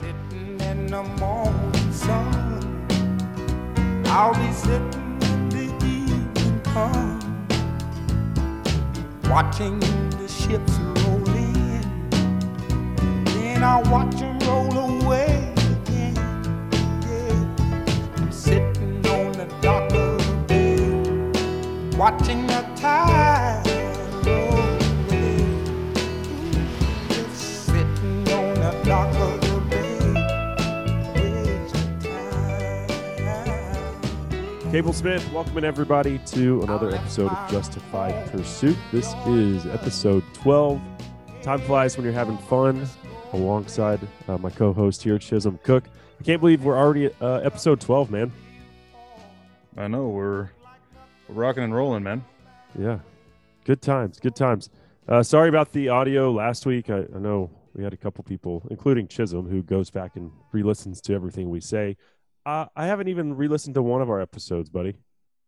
Sitting in the morning sun, I'll be sitting in the evening comes, watching the ships roll in. Then I'll watch 'em roll away again. I'm sitting on the dock of the bay, watching the tide Cable Smith, welcoming everybody to another episode of Justified Pursuit. This is episode 12. Time flies when you're having fun. Alongside uh, my co-host here, Chisholm Cook. I can't believe we're already at uh, episode 12, man. I know we're we're rocking and rolling, man. Yeah, good times, good times. Uh, sorry about the audio last week. I, I know we had a couple people, including Chisholm, who goes back and re-listens to everything we say. Uh, I haven't even re-listened to one of our episodes, buddy.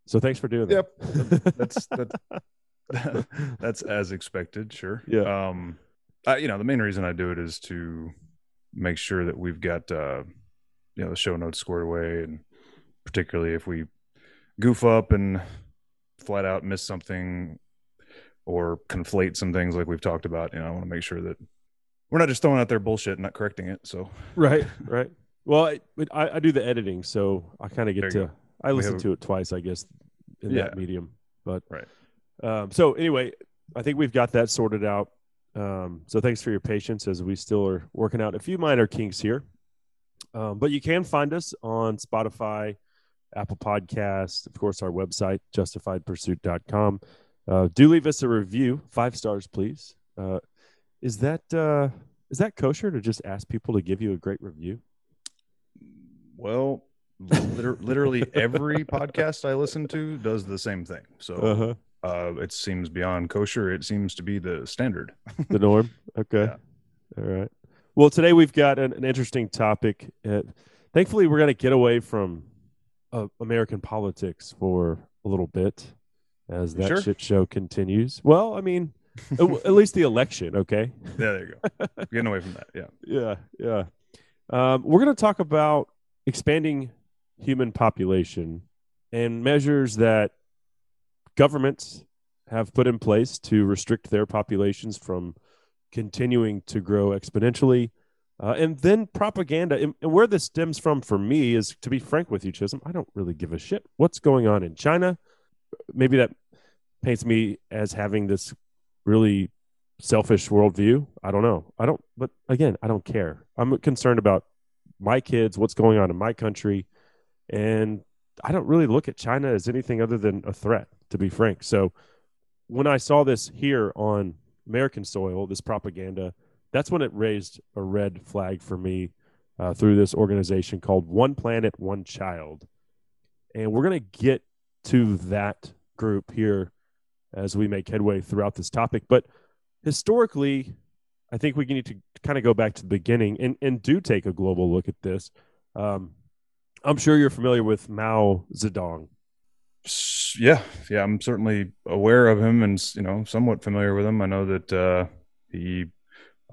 So thanks for doing that. Yep, that's that's that's as expected, sure. Yeah. Um, I, you know, the main reason I do it is to make sure that we've got uh, you know, the show notes squared away, and particularly if we goof up and flat out miss something or conflate some things like we've talked about, you know, I want to make sure that we're not just throwing out there bullshit and not correcting it. So right right well I, I, do the editing so i kind of get to go. i listen to it twice i guess in Yeah. that medium but Right. um, so anyway i think we've got that sorted out um, so thanks for your patience as we still are working out a few minor kinks here um, but you can find us on spotify apple Podcasts, of course our website justifiedpursuit.com uh, do leave us a review five stars please uh, is that uh, is that kosher to just ask people to give you a great review Well, liter- literally every podcast I listen to does the same thing. So uh-huh. uh, it seems beyond kosher. It seems to be the standard. the norm. Okay. Yeah. All right. Well, today we've got an, an interesting topic. Uh, thankfully, we're going to get away from uh, American politics for a little bit as that Sure. shit show continues. Well, I mean, at, at least the election. Okay. Yeah, there you go. Getting away from that. Yeah. Yeah. Yeah. Um, we're going to talk about expanding human population and measures that governments have put in place to restrict their populations from continuing to grow exponentially. Uh, and then propaganda. And, and where this stems from for me is, to be frank with you, Chisholm, I don't really give a shit what's going on in China. Maybe that paints me as having this really selfish worldview. I don't know. I don't, but again, I don't care. I'm concerned about my kids, what's going on in my country. And I don't really look at China as anything other than a threat, to be frank. So when I saw this here on American soil, this propaganda, that's when it raised a red flag for me uh, through this organization called One Planet, One Child. And we're going to get to that group here as we make headway throughout this topic. But historically, I think we need to kind of go back to the beginning and, and do take a global look at this. Um, I'm sure you're familiar with Mao Zedong. Yeah. Yeah. I'm certainly aware of him and, you know, somewhat familiar with him. I know that uh, he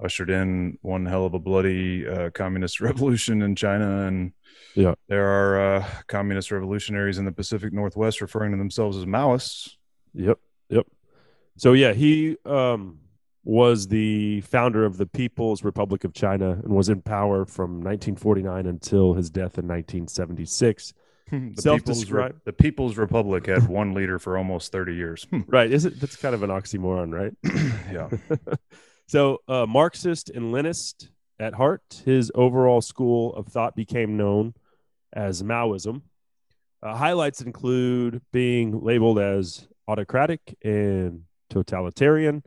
ushered in one hell of a bloody uh, communist revolution in China. And Yeah. there are uh, communist revolutionaries in the Pacific Northwest referring to themselves as Maoists. Yep, yep. So yeah, he um, was the founder of the People's Republic of China and was in power from 1949 until his death in 1976. the, People's Re- the People's Republic had one leader for almost 30 years. Right? Is it? That's kind of an oxymoron, right? yeah. so, uh, Marxist and Leninist at heart, his overall school of thought became known as Maoism. Uh, highlights include being labeled as autocratic and totalitarian.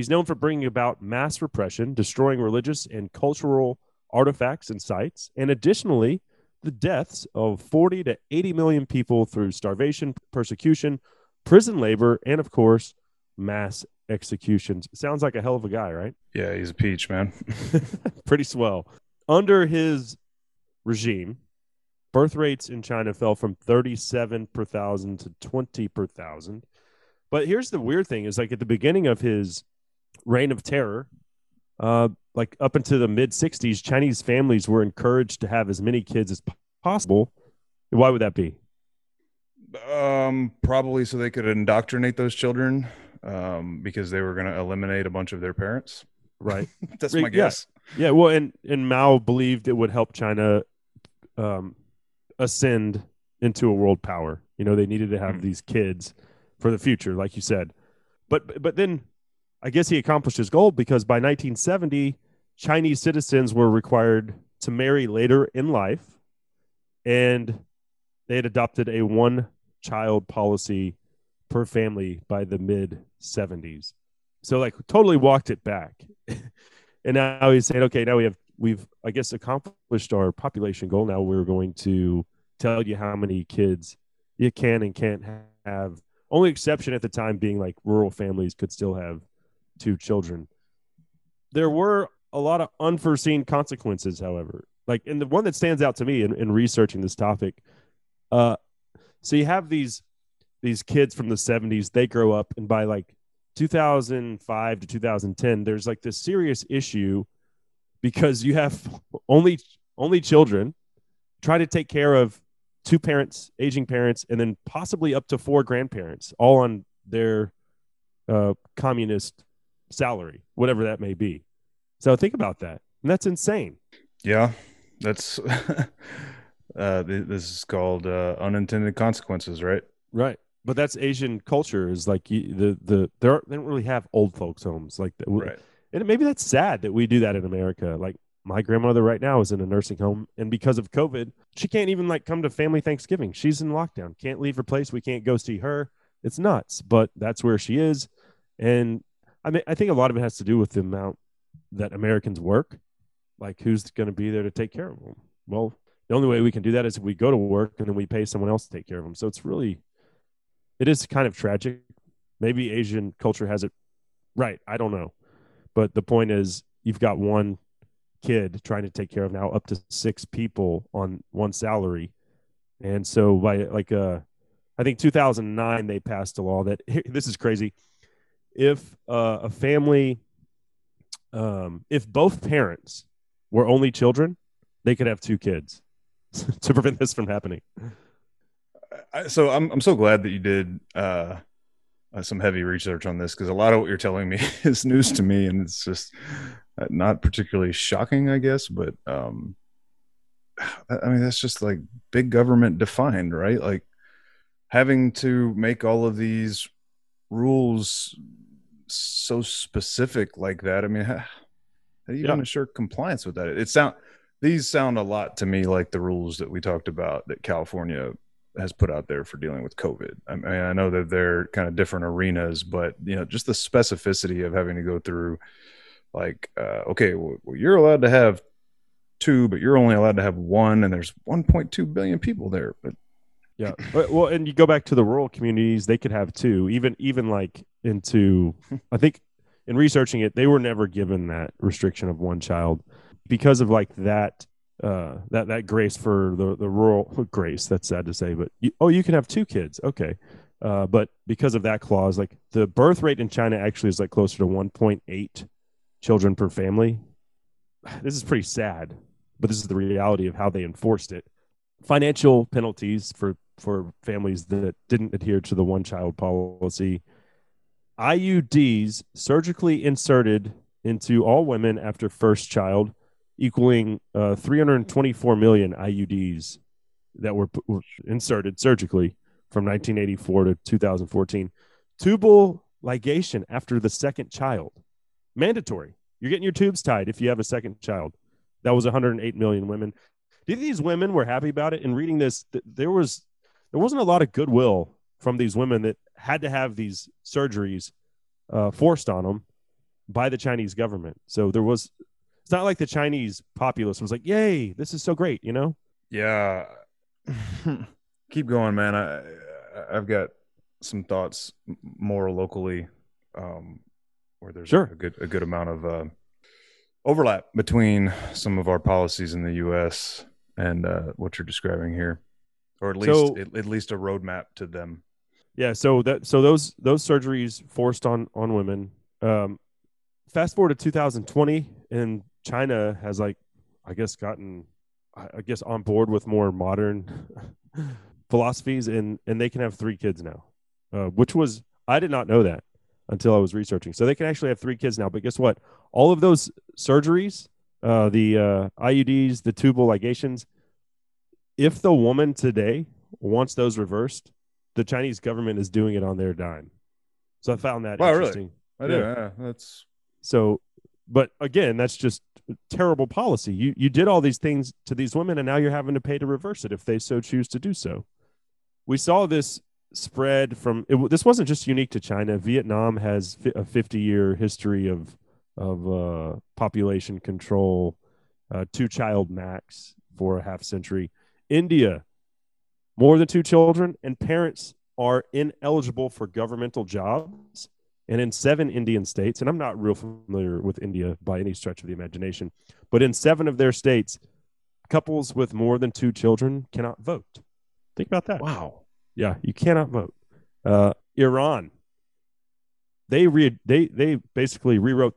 He's known for bringing about mass repression, destroying religious and cultural artifacts and sites, and additionally, the deaths of 40 to 80 million people through starvation, persecution, prison labor, and of course, mass executions. Sounds like a hell of a guy, right? Yeah. He's a peach, man. Pretty swell. Under his regime, birth rates in China fell from 37 per thousand to 20 per thousand. But here's the weird thing is like at the beginning of his reign of terror, uh, like up into the mid 60s, Chinese families were encouraged to have as many kids as possible. Why would that be? Um, probably so they could indoctrinate those children, um, because they were going to eliminate a bunch of their parents. Right. That's my yeah. guess. Yeah, well, and and Mao believed it would help China um, ascend into a world power. You know, they needed to have Mhm. these kids for the future, like you said. But but then, I guess he accomplished his goal because by 1970, Chinese citizens were required to marry later in life, and they had adopted a one-child policy per family by the mid 70s. So like totally walked it back. and now he's saying, okay, now we have we've I guess accomplished our population goal. Now we're going to tell you how many kids you can and can't have. Only exception at the time being like rural families could still have two children. There were a lot of unforeseen consequences, however. Like, and the one that stands out to me in, in researching this topic, uh, so you have these these kids from the 70s, they grow up, and by like 2005 to 2010 there's like this serious issue because you have only only children try to take care of two parents aging parents and then possibly up to four grandparents all on their uh, communist salary whatever that may be so think about that and that's insane Yeah, that's uh, this is called uh, unintended consequences, right? right but that's asian culture is like you- the the there are, they don't really have old folks homes like that Right. and maybe that's sad that we do that in America. Like my grandmother right now is in a nursing home, and because of COVID, she can't even like come to family Thanksgiving. She's in lockdown, can't leave her place. We can't go see her. It's nuts, but that's where she is. And I mean, I think a lot of it has to do with the amount that Americans work. Like, who's going to be there to take care of them? Well, the only way we can do that is if we go to work and then we pay someone else to take care of them. So it's really, it is kind of tragic. Maybe Asian culture has it right. I don't know. But the point is, you've got one kid trying to take care of now up to six people on one salary. And so by like uh I think 2009 they passed a law that this is crazy. If uh, a family um if both parents were only children, they could have two kids to prevent this from happening. I, so I'm I'm so glad that you did uh, uh, some heavy research on this because a lot of what you're telling me is news to me, and it's just uh, not particularly shocking, I guess. But um, I I mean, that's just like big government defined, right? Like having to make all of these rules so specific like that. I mean, how, how do you Yeah. even ensure compliance with that? It sound these sound a lot to me like the rules that we talked about that California has put out there for dealing with COVID. I mean, I know that they're kind of different arenas, but you know, just the specificity of having to go through, like, uh, okay, well, well, you're allowed to have two, but you're only allowed to have one, and there's 1.2 billion people there. But Yeah. But, well, and you go back to the rural communities, they could have two, even even like into I think in researching it, they were never given that restriction of one child because of like that uh that that grace for the the rural grace that's sad to say but you, oh you can have two kids. Okay. Uh but because of that clause like the birth rate in china actually is like closer to 1.8 children per family. This is pretty sad but this is the reality of how they enforced it. Financial penalties for for families that didn't adhere to the one child policy iuds surgically inserted into all women after first child equaling uh, 324 million iuds that were, were inserted surgically from 1984 to 2014 tubal ligation after the second child. Mandatory. You're getting your tubes tied if you have a second child. That was 108 million women. Do these women were happy about it? In reading this, th- there was there wasn't a lot of goodwill from these women that had to have these surgeries uh, forced on them by the Chinese government. So there was. It's not like the Chinese populace was like, "Yay, this is so great," you know. yeah, keep going, man. I I've got some thoughts more locally, um, where there's Sure. a good a good amount of uh, overlap between some of our policies in the U.S. and uh, what you're describing here, or at least So- at, at least a roadmap to them. Yeah, so that so those those surgeries forced on on women. Um, fast forward to 2020, and China has like, I guess, gotten, I guess, on board with more modern philosophies, and and they can have three kids now, uh, which was I did not know that until I was researching. So they can actually have three kids now. But guess what? All of those surgeries, uh, the uh, IUDs, the tubal ligations, if the woman today wants those reversed, the Chinese government is doing it on their dime. So I found that Wow, really? interesting. I do. Yeah. Yeah, that's So, but again, that's just terrible policy. You you did all these things to these women, and now you're having to pay to reverse it if they so choose to do so. We saw this spread from. It, this wasn't just unique to China. Vietnam has fi- a 50 year history of of uh, population control, uh, two child max for a half century. India, more than two children, and parents are ineligible for governmental jobs and in seven Indian states, and I'm not real familiar with India by any stretch of the imagination, but in seven of their states, couples with more than two children cannot vote. Think about that. wow. Yeah, you cannot vote. Uh, Iran, they re- they they basically rewrote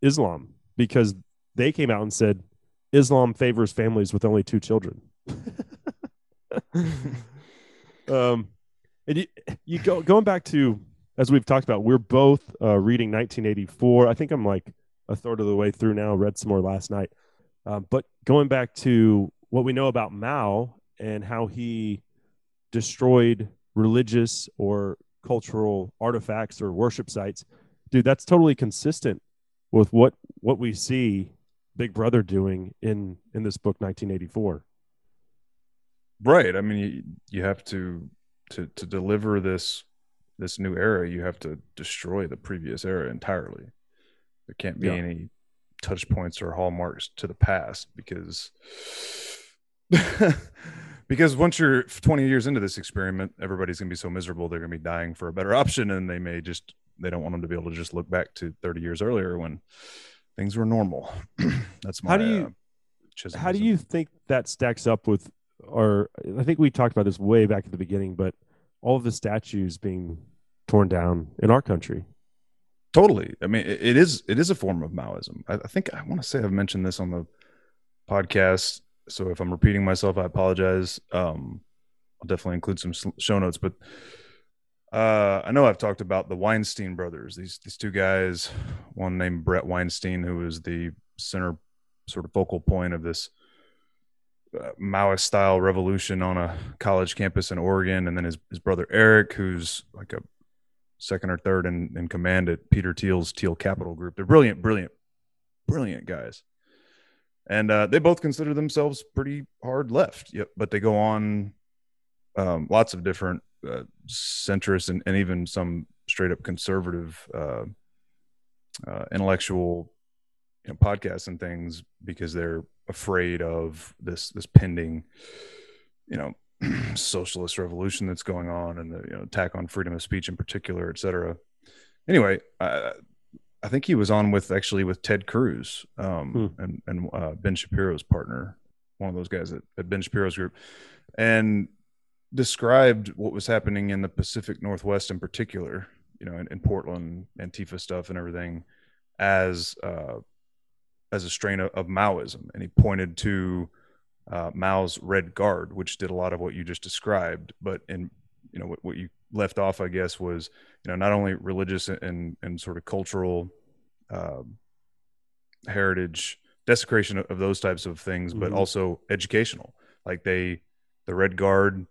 Islam because they came out and said Islam favors families with only two children. um, and you, you go going back to as we've talked about, we're both uh, reading 1984. I think I'm like a third of the way through now. Read some more last night, um, but going back to what we know about Mao and how he destroyed religious or cultural artifacts or worship sites, dude, that's totally consistent with what what we see Big Brother doing in in this book 1984. Right. I mean, you, you have to to to deliver this this new era. You have to destroy the previous era entirely. There can't be Yeah. any touch points or hallmarks to the past because because once you're 20 years into this experiment, everybody's gonna be so miserable they're gonna be dying for a better option, and they may just they don't want them to be able to just look back to 30 years earlier when things were normal. That's my How do you- uh, How do you think that stacks up with, or I think we talked about this way back at the beginning, but all of the statues being torn down in our country. Totally. I mean, it, is it is a form of Maoism. I, think I want to say I've mentioned this on the podcast. So if I'm repeating myself, I apologize. Um, I'll definitely include some show notes. But uh, I know I've talked about the Weinstein brothers. These these two guys, one named Bret Weinstein, who was the center sort of focal point of this Maoist style revolution on a college campus in Oregon, and then his his brother Eric, who's like a second or third in, in command at Peter Thiel's Thiel Capital Group. They're brilliant, brilliant, brilliant guys. And uh, they both consider themselves pretty hard left. Yep. But they go on um, lots of different uh, centrist and, and even some straight up conservative uh, uh, intellectual you know, podcasts and things because they're afraid of this this pending, you know, socialist revolution that's going on and the you know, attack on freedom of speech in particular, et cetera. Anyway, I, I think he was on with actually with Ted Cruz um, and and uh, Ben Shapiro's partner, one of those guys at, at Ben Shapiro's group, and described what was happening in the Pacific Northwest in particular, you know, in, in Portland, Antifa stuff and everything, as uh, as a strain of, of Maoism, and he pointed to uh, Mao's Red Guard, which did a lot of what you just described. But in you know what, what you left off, I guess, was you know not only religious and and sort of cultural uh, heritage desecration of, of those types of things, but Mhm. also educational. Like they, the Red Guard,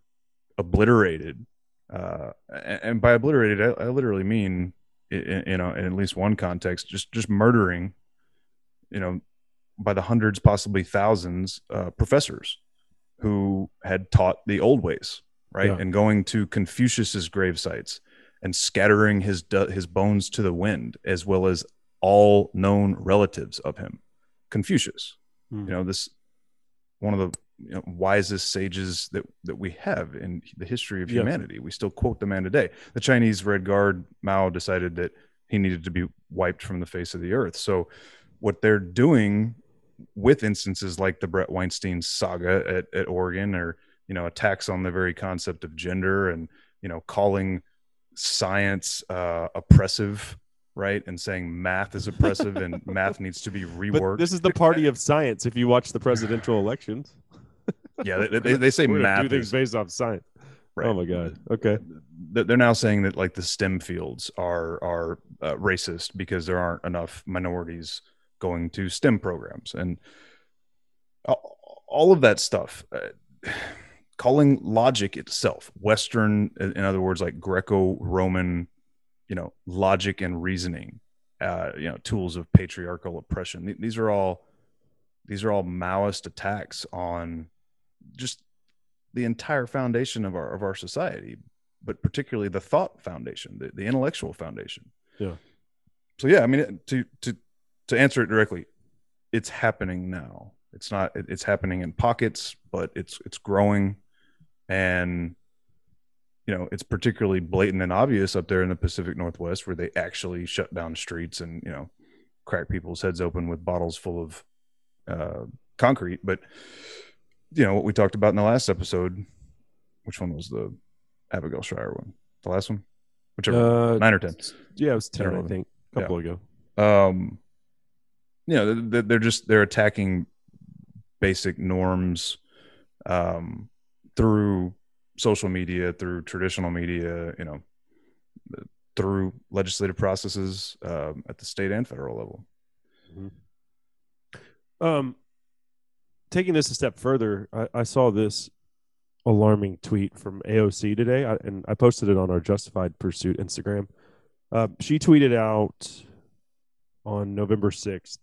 obliterated, uh, and, and by obliterated, I, I literally mean in, you know in at least one context, just just murdering, you know, by the hundreds, possibly thousands, uh, professors who had taught the old ways, right? Yeah. And going to Confucius's grave sites and scattering his his bones to the wind, as well as all known relatives of him. Confucius, Hmm. you know, this one of the you know, wisest sages that that we have in the history of Yeah. humanity. We still quote the man today. The Chinese Red Guard Mao decided that he needed to be wiped from the face of the earth. So what they're doing with instances like the Bret Weinstein saga at, at Oregon or you know attacks on the very concept of gender and you know calling science uh, oppressive right? And saying math is oppressive and math needs to be But reworked. this is the party of science. If you watch the presidential elections, yeah, they, they, they say math do things is based off science. right. Oh my god. Okay. They're now saying that like the STEM fields are are uh, racist because there aren't enough minorities going to STEM programs and all, of that stuff. Uh, calling logic itself Western, in in other words, like Greco-Roman, you know, logic and reasoning, uh, you know, tools of patriarchal oppression. These are all these are all Maoist attacks on just the entire foundation of our of our society, but particularly the thought foundation, the, the intellectual foundation. Yeah. So yeah, I mean, to to to answer it directly, it's happening now. It's not. it- It's happening in pockets, but it's it's growing, and you know it's particularly blatant and obvious up there in the Pacific Northwest, where they actually shut down streets and you know crack people's heads open with bottles full of uh, concrete. But you know what we talked about in the last episode. Which one was the Abigail Shrier one? The last one, whichever Uh, nine or ten. Yeah, it was ten, I think, a couple ago. um you know they're, just they're attacking basic norms um through social media through traditional media you know through legislative processes um, at the state and federal level. Um, taking this a step further, I, I saw this alarming tweet from AOC today, I, and I posted it on our Justified Pursuit Instagram. Uh, she tweeted out on November 6th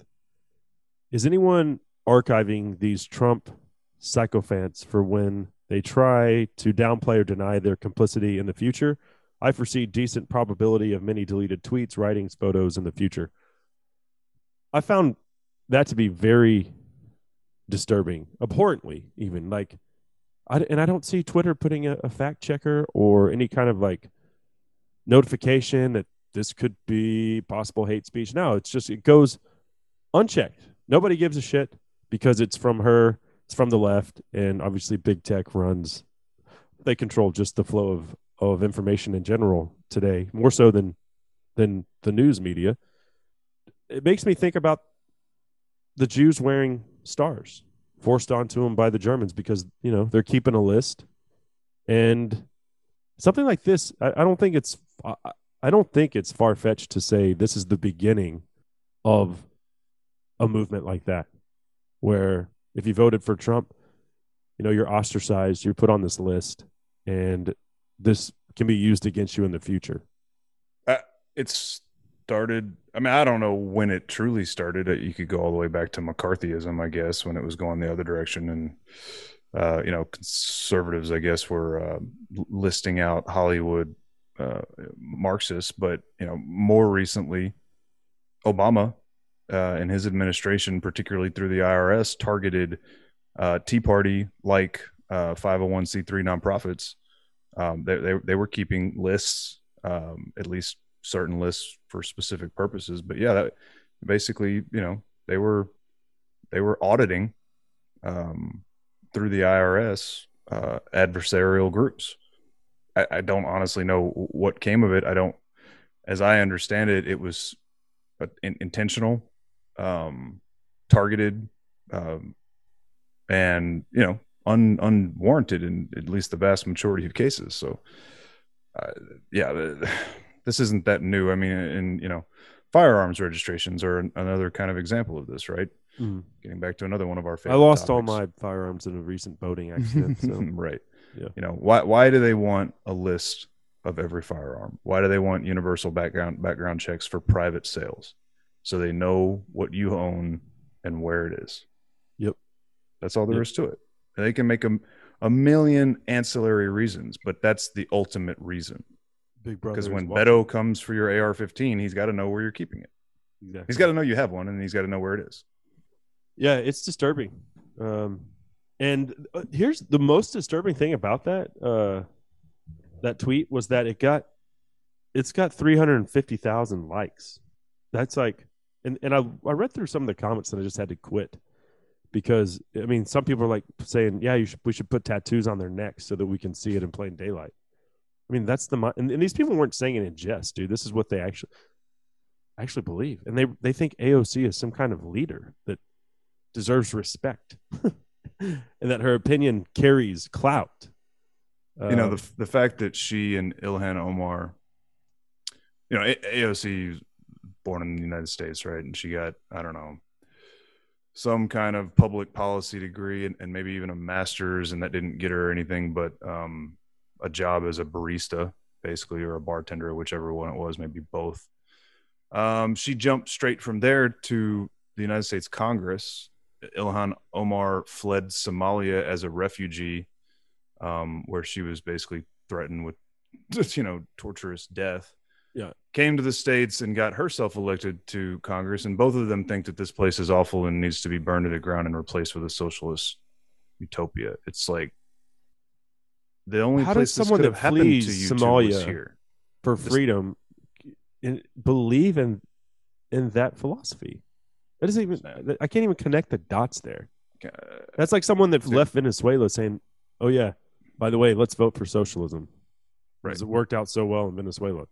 Is anyone archiving these Trump sycophants for when they try to downplay or deny their complicity in the future? I foresee decent probability of many deleted tweets, writings, photos in the future. I found that to be very disturbing, abhorrently, even like, I and I don't see Twitter putting a, a fact checker or any kind of like notification that this could be possible hate speech. No, it's just it goes unchecked. Nobody gives a shit because it's from her, it's from the left, and obviously big tech runs. They control just the flow of of information in general today, more so than than the news media. It makes me think about the Jews wearing stars forced onto them by the Germans because you know they're keeping a list, and something like this, I, I don't think it's I, I don't think it's far fetched to say this is the beginning of a movement like that, where if you voted for Trump, you know you're ostracized, you're put on this list, and this can be used against you in the future. it started i mean i don't know when it truly started Uh, you could go all the way back to mccarthyism i guess when it was going the other direction and uh, you know conservatives i guess were uh, listing out hollywood uh, marxists but you know more recently obama uh, and his administration particularly through the irs targeted uh, tea party like uh, 501c3 nonprofits. Um, they, they, they were keeping lists um, at least certain lists for specific purposes. But yeah that basically you know they were they were auditing um, through the irs uh, adversarial groups. I, I don't honestly know what came of it. I don't as i understand it it was uh, in, intentional um, targeted um, and you know un, unwarranted in at least the vast majority of cases. So uh, yeah the, this isn't that new. I mean and you know firearms registrations are an, another kind of example of this right? Getting back to another one of our favorite. I lost all my firearms in a recent boating accident. So. Right. Yeah. you know why why do they want a list of every firearm? Why do they want universal background background checks for private sales so they know what you own and where it is Yep. that's all there Yep. is to it And they can make a, a million ancillary reasons but that's the ultimate reason Big Brother. because when beto comes for your ar-15 he's got to know where you're keeping it Exactly. he's got to know you have one and he's got to know where it is Yeah, it's disturbing. Um, and uh, here's the most disturbing thing about that uh, that tweet was that it got it's got three hundred and fifty thousand likes. That's like, and and I I read through some of the comments and I just had to quit because I mean some people are like saying yeah you should we should put tattoos on their necks so that we can see it in plain daylight. I mean that's the and, and these people weren't saying it in jest, dude. This is what they actually actually believe, and they they think AOC is some kind of leader that deserves respect, and that her opinion carries clout. you know Uh, the the fact that she and Ilhan Omar, you know, A- AOC born in the United States, right? And she got I don't know some kind of public policy degree and, and maybe even a master's, and that didn't get her anything but um, a job as a barista, basically, or a bartender, whichever one it was, maybe both. Um, she jumped straight from there to the United States Congress. Ilhan Omar fled Somalia as a refugee um, where she was basically threatened with, you know, torturous death. Yeah. Came to the States and got herself elected to Congress. And both of them think that this place is awful and needs to be burned to the ground and replaced with a socialist utopia. It's like the only How place someone that happened to you Somalia here. for freedom in, believe in in that philosophy. That doesn't even. I can't even connect the dots there. That's like someone that left Venezuela saying, "Oh yeah, by the way, let's vote for socialism." Right. Because it worked out so well in Venezuela.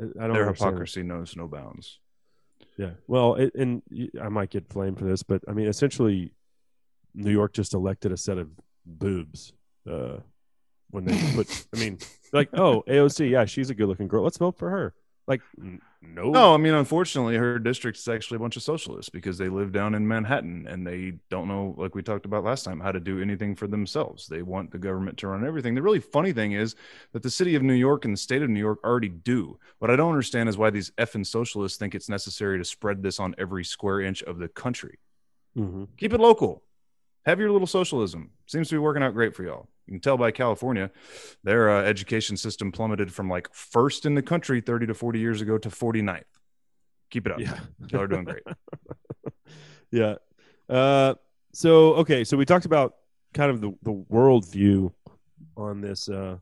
I don't their understand. hypocrisy knows no bounds. Yeah. Well, it, and I might get flamed for this, but I mean, essentially, New York just elected a set of boobs uh, when they put. I mean, like, oh, AOC, yeah, she's a good-looking girl. Let's vote for her. Like, no, No, I mean, unfortunately, her district is actually a bunch of socialists because they live down in Manhattan and they don't know, like we talked about last time, how to do anything for themselves. They want the government to run everything. The really funny thing is that the city of New York and the state of New York already do. What I don't understand is why these effing socialists think it's necessary to spread this on every square inch of the country. hmm Keep it local. Have your little socialism. Seems to be working out great for y'all. You can tell by California, their uh, education system plummeted from like first in the country 30 to 40 years ago to 49th. Keep it up. Yeah. Y'all are doing great. yeah. Uh, so okay, so we talked about kind of the the worldview on this uh,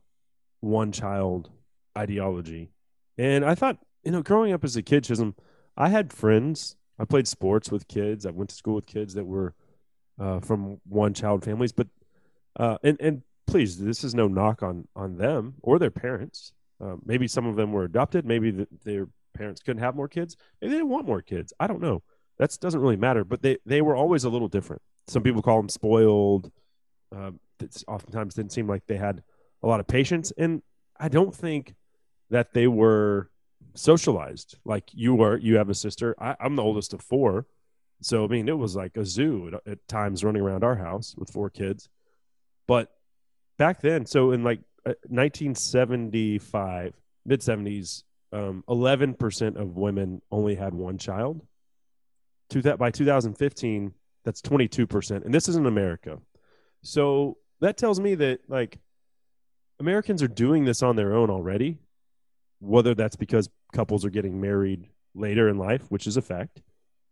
one child ideology, and I thought you know, growing up as a kid, Chisholm, I had friends. I played sports with kids. I went to school with kids that were uh, from one child families, but uh, and and please, this is no knock on on them or their parents. Uh, maybe some of them were adopted. Maybe th their parents couldn't have more kids. Maybe they didn't want more kids. I don't know that doesn't really matter. But they they were always a little different. Some people call them spoiled. Um, oftentimes didn't seem like they had a lot of patience, and I don't think that they were socialized like you were. You have a sister. I, I'm the oldest of four, so I mean it was like a zoo at, at times running around our house with four kids. But back then, so in like uh, 1975, mid 70s, um, 11% of women only had one child to that by 2015 that's 22% and this is in america so that tells me that like americans are doing this on their own already whether that's because couples are getting married later in life which is a fact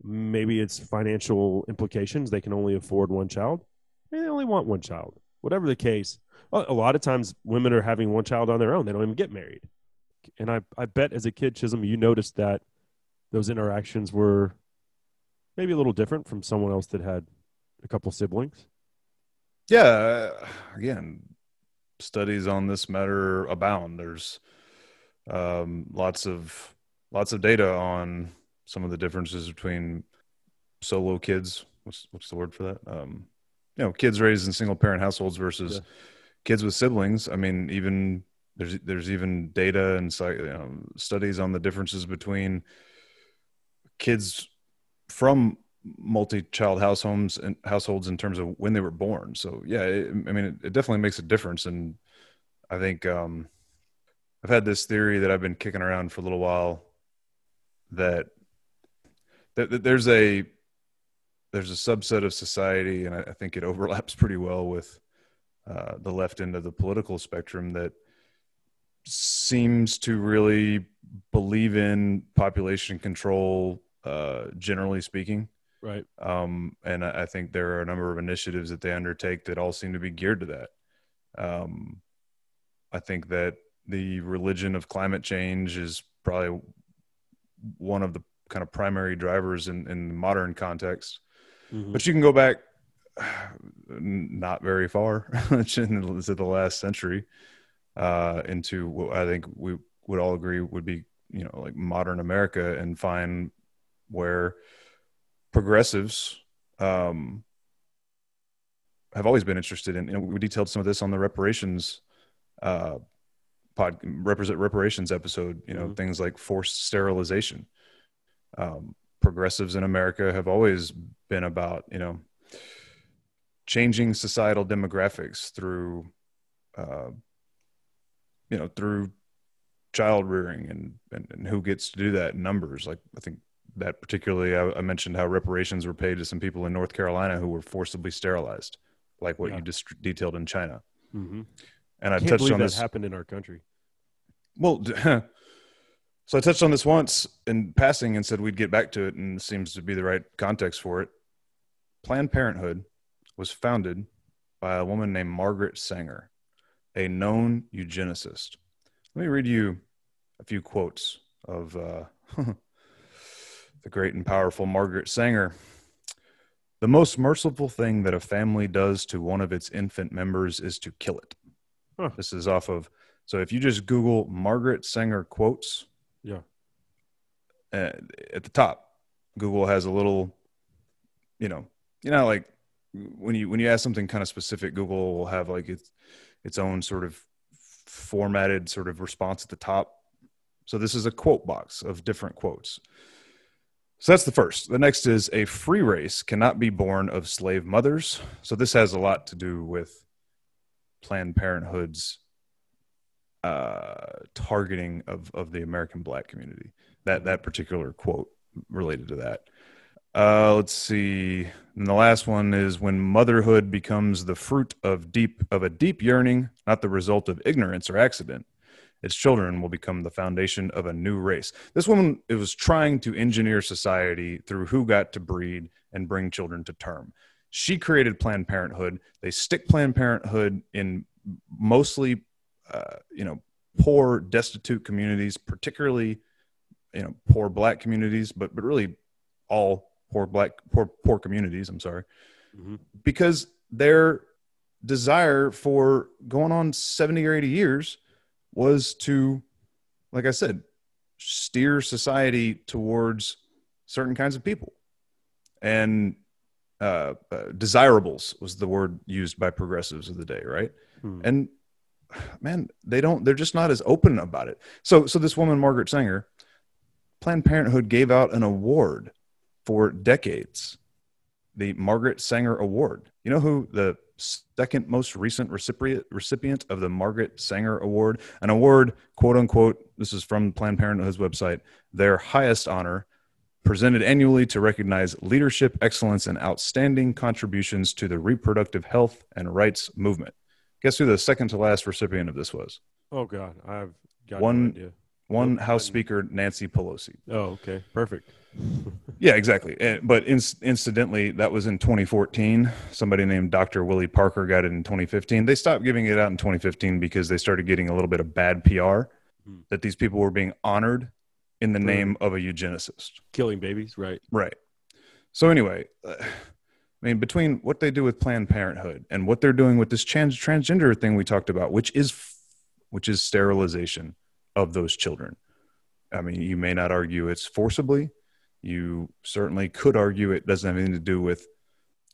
maybe it's financial implications they can only afford one child maybe they only want one child whatever the case a lot of times women are having one child on their own they don't even get married and i, I bet as a kid chisholm you noticed that those interactions were maybe a little different from someone else that had a couple siblings. Yeah. uh, Again, studies on this matter abound. There's um, lots of lots of data on some of the differences between solo kids. What's what's the word for that? Um, you know, kids raised in single parent households versus Yeah. kids with siblings. I mean, even there's there's even data and psy- you know, studies on the differences between kids from multi-child households and households in terms of when they were born. So yeah, it, I mean, it, it definitely makes a difference. And I think um, I've had this theory that I've been kicking around for a little while that there's a there's a subset of society, and I, I think it overlaps pretty well with uh, the left end of the political spectrum that seems to really believe in population control, uh, generally speaking. Right. Um, and I, I think there are a number of initiatives that they undertake that all seem to be geared to that. Um, I think that the religion of climate change is probably one of the kind of primary drivers in, in the modern context. Mhm. But you can go back not very far to the last century uh, into what I think we would all agree would be you know like modern America and find where progressives um, have always been interested in. You know, we detailed some of this on the reparations uh, pod represent reparations episode. You know, Mhm. things like forced sterilization. Um, progressives in America have always been about you know changing societal demographics through uh, you know through child rearing and, and and who gets to do that in numbers like i think that particularly I, I mentioned how reparations were paid to some people in north carolina who were forcibly sterilized like what Yeah. you just detailed in china Mm-hmm. and i touched on that this happened in our country. well, so I touched on this once in passing and said we'd get back to it, and this seems to be the right context for it. Planned Parenthood was founded by a woman named Margaret Sanger, a known eugenicist. Let me read you a few quotes of uh, the great and powerful Margaret Sanger. The most merciful thing that a family does to one of its infant members is to kill it. Huh. This is off of so if you just Google Margaret Sanger quotes, Yeah. at the top, Google has a little, you know, you know, like when you when you ask something kind of specific, Google will have like its its own sort of formatted sort of response at the top. So this is a quote box of different quotes. So that's the first. The next is a free race cannot be born of slave mothers. So this has a lot to do with Planned Parenthood's uh, targeting of of the American Black community. That that particular quote related to that. Uh, let's see. And the last one is when motherhood becomes the fruit of deep of a deep yearning, not the result of ignorance or accident. Its children will become the foundation of a new race. This woman it was trying to engineer society through who got to breed and bring children to term. She created Planned Parenthood. They stick Planned Parenthood in mostly, uh, you know, poor, destitute communities, particularly, you know, poor Black communities, but but really all poor Black poor poor communities. I'm sorry, Mhm. because their desire for going on 70 or 80 years was to, like I said, steer society towards certain kinds of people. And uh, uh, desirables was the word used by progressives of the day, right? Hmm. And man, they don't, they're just not as open about it. So, so this woman, Margaret Sanger, Planned Parenthood gave out an award for decades, the Margaret Sanger Award. You know who the second most recent recipient of the Margaret Sanger Award, an award, quote unquote, this is from Planned Parenthood's website, their highest honor, presented annually to recognize leadership, excellence, and outstanding contributions to the reproductive health and rights movement. Guess who the second to last recipient of this was? Oh God, I've got One- no idea. One Nope, House Speaker Nancy Pelosi. Oh, okay, perfect. Yeah, exactly. Eh, But inc- incidentally, that was in 2014. Somebody named Dr. Willie Parker got it in 2015. They stopped giving it out in 2015 because they started getting a little bit of bad PR Hmm. that these people were being honored in the For- name of a eugenicist. Killing babies, right? Right. So anyway, uh, I mean, between what they do with Planned Parenthood and what they're doing with this trans- transgender thing we talked about, which is which is sterilization of those children. I mean, you may not argue it's forcibly. You certainly could argue it doesn't have anything to do with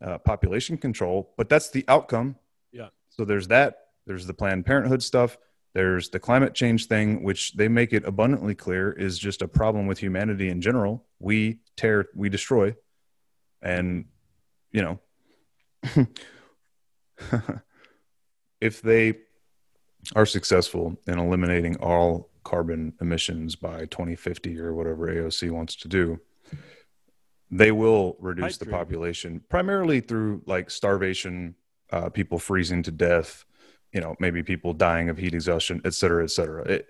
uh, population control, but that's the outcome. Yeah. So there's that. There's the Planned Parenthood stuff. There's the climate change thing, which they make it abundantly clear is just a problem with humanity in general. We tear, we destroy. And, you know, if they are successful in eliminating all carbon emissions by 2050 or whatever AOC wants to do, they will reduce the population primarily through like starvation, uh, people freezing to death, you know, maybe people dying of heat exhaustion, et cetera, et cetera. It,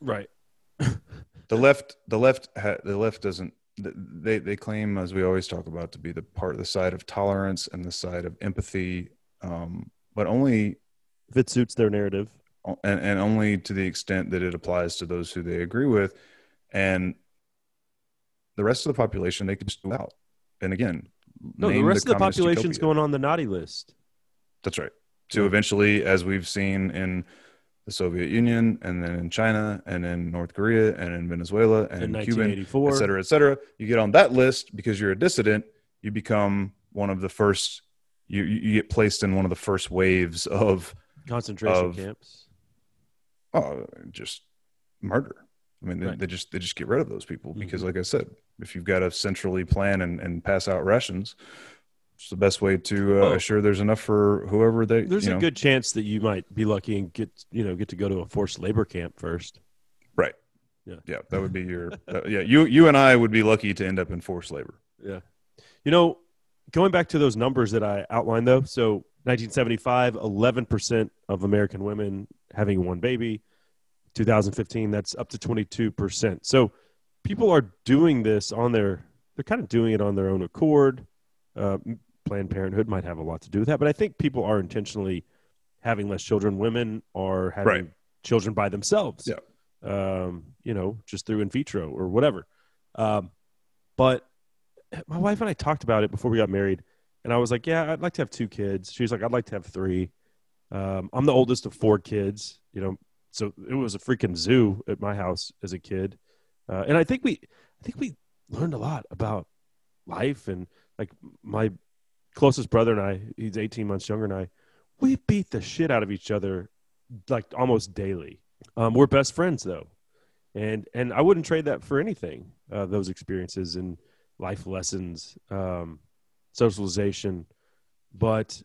Right. the left, the left, ha- the left doesn't. Th- They they claim, as we always talk about, to be the part, the side of tolerance and the side of empathy, um, but only If it suits their narrative. and, and only to the extent that it applies to those who they agree with and the rest of the population they could just out and again No, the rest of the population's utopia. going on the naughty list. that's right to eventually as we've seen in the Soviet Union, and then in China, and in North Korea, and in Venezuela, and In in Cuba, 1984. et cetera, et cetera. You get on that list because you're a dissident. You become one of the first. You you get placed in one of the first waves of concentration of- camps. oh, just murder. I mean, they, Right. they just they just get rid of those people because, Mhm. like I said, if you've got to centrally plan and, and pass out rations, it's the best way to uh, Oh. assure there's enough for whoever they. There's a know, good chance that you might be lucky and get you know get to go to a forced labor camp first. right. Yeah. yeah, that would be your. uh, yeah, you you and I would be lucky to end up in forced labor. Yeah. You know, going back to those numbers that I outlined, though, so 1975, 11% of American women having one baby. 2015, that's up to 22%. So people are doing this on their, they're kind of doing it on their own accord. Uh, Planned Parenthood might have a lot to do with that, but I think people are intentionally having less children. Women are having Right. children by themselves. Yeah. Um, you know, just through in vitro or whatever. Um, but my wife and I talked about it before we got married, and I was like, "Yeah, I'd like to have two kids." She was like, "I'd like to have three. Um, I'm the oldest of four kids, you know, so it was a freaking zoo at my house as a kid, uh, and I think we, I think we learned a lot about life and like my closest brother and I, he's 18 months younger than I, we beat the shit out of each other like almost daily. Um, we're best friends though, and and I wouldn't trade that for anything. Uh, those experiences and life lessons, um, socialization, but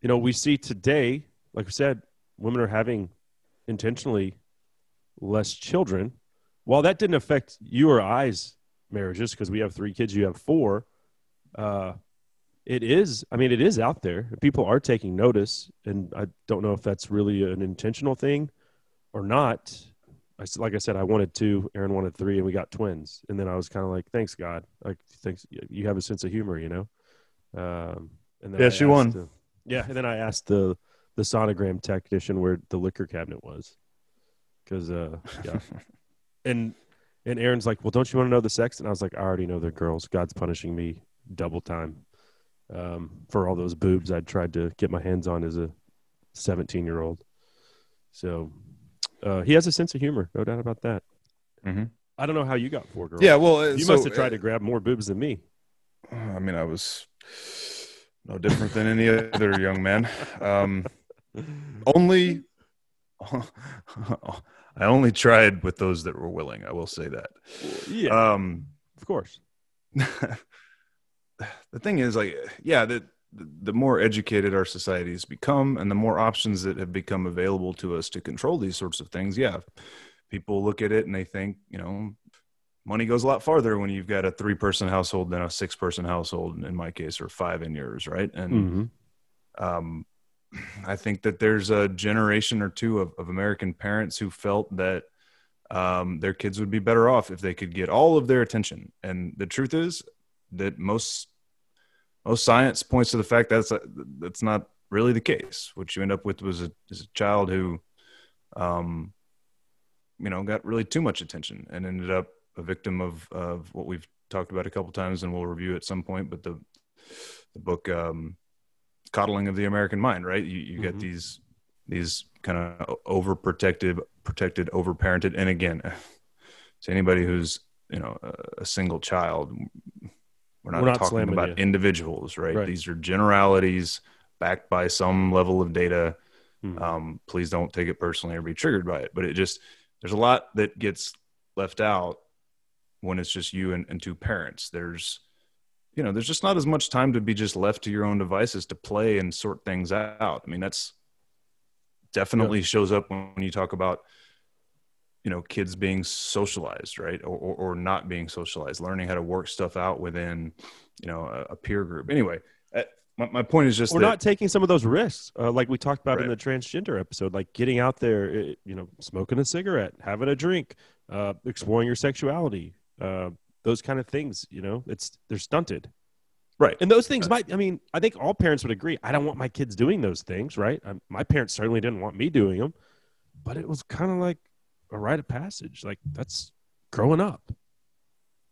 you know we see today, like we said, women are having intentionally less children. While that didn't affect you or I's marriages because we have three kids, you have four. Uh, it is. I mean, it is out there. People are taking notice, and I don't know if that's really an intentional thing or not. I like I said, I wanted two. Erin wanted three, and we got twins. And then I was kind of like, "Thanks, God. Like, thanks. You have a sense of humor, you know." Um, and then she won. the- yeah, and then I asked the the sonogram technician where the liquor cabinet was, because uh, yeah, and and Erin's like, "Well, don't you want to know the sex?" And I was like, "I already know they're girls. God's punishing me double time um, for all those boobs I'd tried to get my hands on as a 17 year old." So uh, he has a sense of humor, no doubt about that. Mhm. I don't know how you got four girls. Yeah, well, uh, you so, must have tried to grab more boobs than me. uh, I mean, I was no different than any other young man. Um, only, I only tried with those that were willing. I will say that. yeah, Um, of course. the thing is like yeah the the more educated our society has become and the more options that have become available to us to control these sorts of things yeah people look at it and they think you know money goes a lot farther when you've got a three person household than a six person household in my case or five in yours right and Mhm. um, I think that there's a generation or two of, of American parents who felt that um, their kids would be better off if they could get all of their attention. And the truth is that most most science points to the fact that's that's not really the case. What you end up with was a, is a child who, um, you know, got really too much attention and ended up a victim of of what we've talked about a couple times, and we'll review at some point. But the the book um, coddling of the American mind, right? You you Mhm. get these these kind of overprotective, protected, overparented, and again, to anybody who's you know a, a single child, we're not, We're not talking about you. individuals, right? Right. These are generalities backed by some level of data. Mhm. Um, please don't take it personally or be triggered by it. But it just there's a lot that gets left out when it's just you and, and two parents. There's you know, there's just not as much time to be just left to your own devices to play and sort things out. I mean, that's definitely shows up when you talk about you know kids being socialized right or, or, or not being socialized learning how to work stuff out within you know a, a peer group anyway uh, my, my point is just We're that not taking some of those risks, uh, like we talked about in the transgender episode, like getting out there, you know, smoking a cigarette, having a drink, uh, exploring your sexuality, uh, those kind of things. You know, it's they're stunted, right and those things might. I mean, I think all parents would agree. I don't want my kids doing those things, right? Um my parents certainly didn't want me doing them, but it was kind of like a rite of passage. Like that's growing up.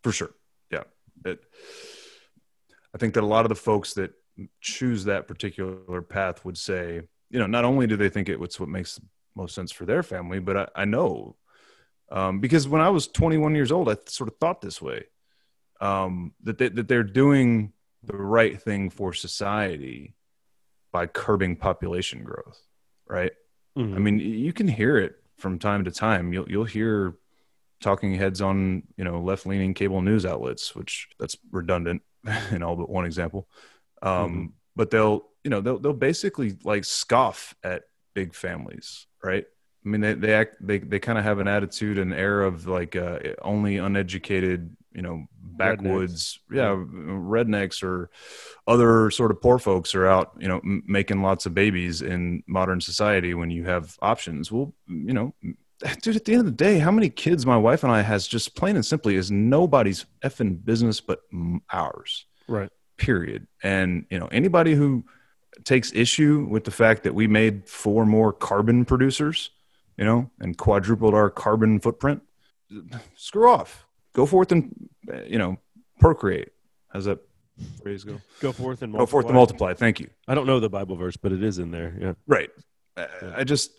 for sure yeah it, i think that a lot of the folks that choose that particular path would say you know not only do they think it's what makes most sense for their family. But I, I know um, because when I was 21 years old, I sort of thought this way um, that they, that they're doing the right thing for society by curbing population growth, right? Mhm. I mean, you can hear it from time to time. You'll you'll hear talking heads on you know left leaning cable news outlets, which that's redundant in all but one example. Um, But they'll you know they'll they'll basically like scoff at big families, right? I mean, they they act they they kind of have an attitude and air of like uh, only uneducated, you know, backwoods, yeah, rednecks or other sort of poor folks are out, you know, m- making lots of babies in modern society when you have options. Well, you know, dude, at the end of the day, how many kids my wife and I has just plain and simply is nobody's effing business but ours right. period. And you know, anybody who takes issue with the fact that we made four more carbon producers, you know, and quadrupled our carbon footprint, screw off. Go forth and you know procreate. How's that phrase go? Go forth and Go forth and multiply. multiply. Thank you. I don't know the Bible verse, but it is in there. Yeah. Right. I, I just,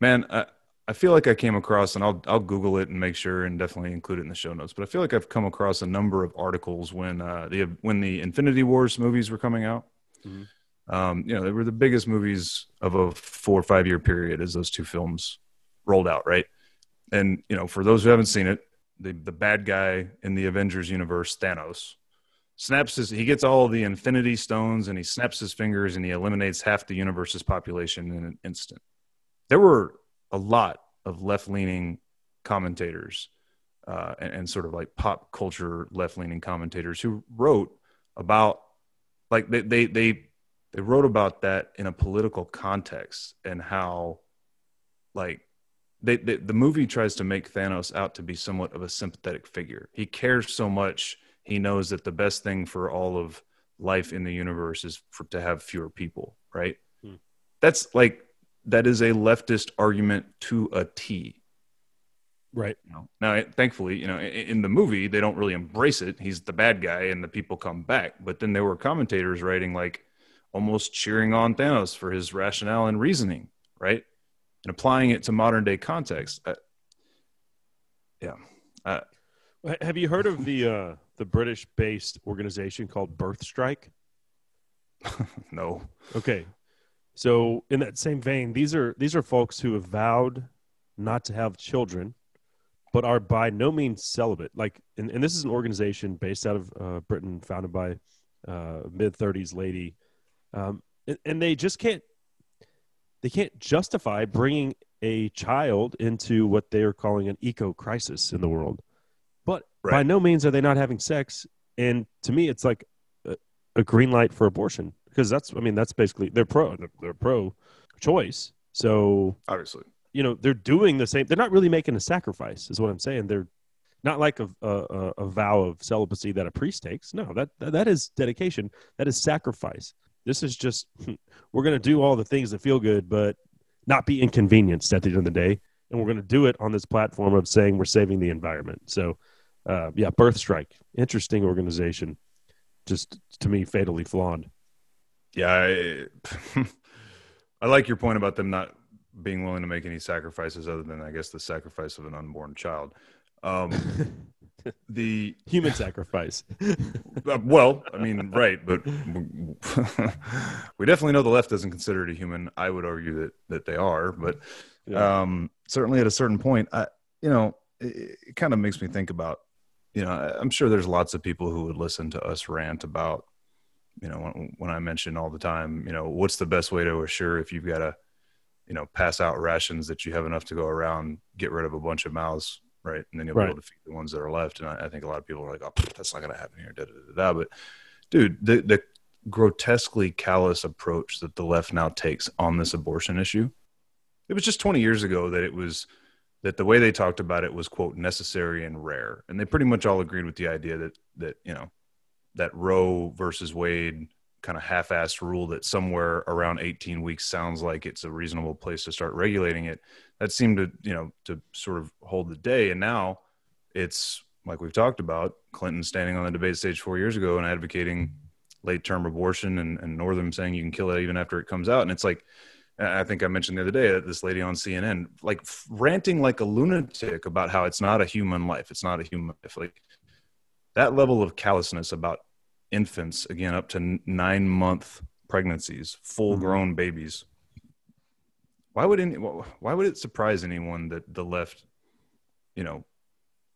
man, I, I feel like I came across, and I'll I'll Google it and make sure, and definitely include it in the show notes. But I feel like I've come across a number of articles when uh, the when the Infinity Wars movies were coming out. Mhm. Um, you know, they were the biggest movies of a four or five year period as those two films rolled out, right? And you know, for those who haven't seen it, the the bad guy in the Avengers universe, Thanos, snaps his he gets all the infinity stones and he snaps his fingers and he eliminates half the universe's population in an instant. There were a lot of left-leaning commentators uh, and, and sort of like pop culture left-leaning commentators who wrote about like they they they, they wrote about that in a political context and how like they, they, the movie tries to make Thanos out to be somewhat of a sympathetic figure. He cares so much. He knows that the best thing for all of life in the universe is for to have fewer people, right? Hmm. That's like that is a leftist argument to a T. Right. You know? Now, it- thankfully, you know, in, in the movie they don't really embrace it. He's the bad guy, and the people come back. But then there were commentators writing like almost cheering on Thanos for his rationale and reasoning, right? And applying it to modern day context. Uh, yeah, Ha- Have you heard of the uh, the British based organization called Birth Strike? no, Okay. So in that same vein, these are these are folks who have vowed not to have children, but are by no means celibate. Like, and, and this is an organization based out of uh, Britain, founded by uh, mid thirties lady, um, and, and they just can't they can't justify bringing a child into what they are calling an eco crisis in the world. But by no means are they not having sex. And to me, it's like a, a green light for abortion because that's I mean that's basically they're pro they're, pro choice. So obviously, you know they're doing the same. They're not really making a sacrifice, is what I'm saying. They're not like a a, a- a vow of celibacy that a priest takes. No, that that is dedication. That is sacrifice. This is just we're going to do all the things that feel good, but not be inconvenienced at the end of the day. And we're going to do it on this platform of saying we're saving the environment. So, uh, yeah, Birth Strike, interesting organization. Just to me, fatally flawed. yeah. I, I like your point about them not being willing to make any sacrifices other than, I guess, the sacrifice of an unborn child. Um, the Human sacrifice. Uh, well, I mean, right, but we definitely know the left doesn't consider it a human. I would argue that that they are, but Yeah. um, certainly at a certain point, I, you know, it, it kind of makes me think about, you know, I'm sure there's lots of people who would listen to us rant about, you know, when, when I mention all the time, you know, what's the best way to assure if you've got to, you know, pass out rations that you have enough to go around, get rid of a bunch of mouths, right, and then you'll Right. be able to feed the ones that are left. And I, I think a lot of people are like, oh, that's not going to happen here, da, da, da, da. But dude, the the grotesquely callous approach that the left now takes on this abortion issue. It was just 20 years ago that it was that the way they talked about it was quote necessary and rare. And they pretty much all agreed with the idea that that, you know, that Roe versus Wade kind of half-assed rule that somewhere around 18 weeks sounds like it's a reasonable place to start regulating it. That seemed to, you know, to sort of hold the day. And now it's like we've talked about, Clinton standing on the debate stage four years ago and advocating late term abortion and, and Northam saying you can kill it even after it comes out. And it's like, I think I mentioned the other day that this lady on CNN, like ranting like a lunatic about how it's not a human life. It's not a human life. Like that level of callousness about infants, again, up to nine month pregnancies, full grown babies. Why would any, why would it surprise anyone that the left, you know,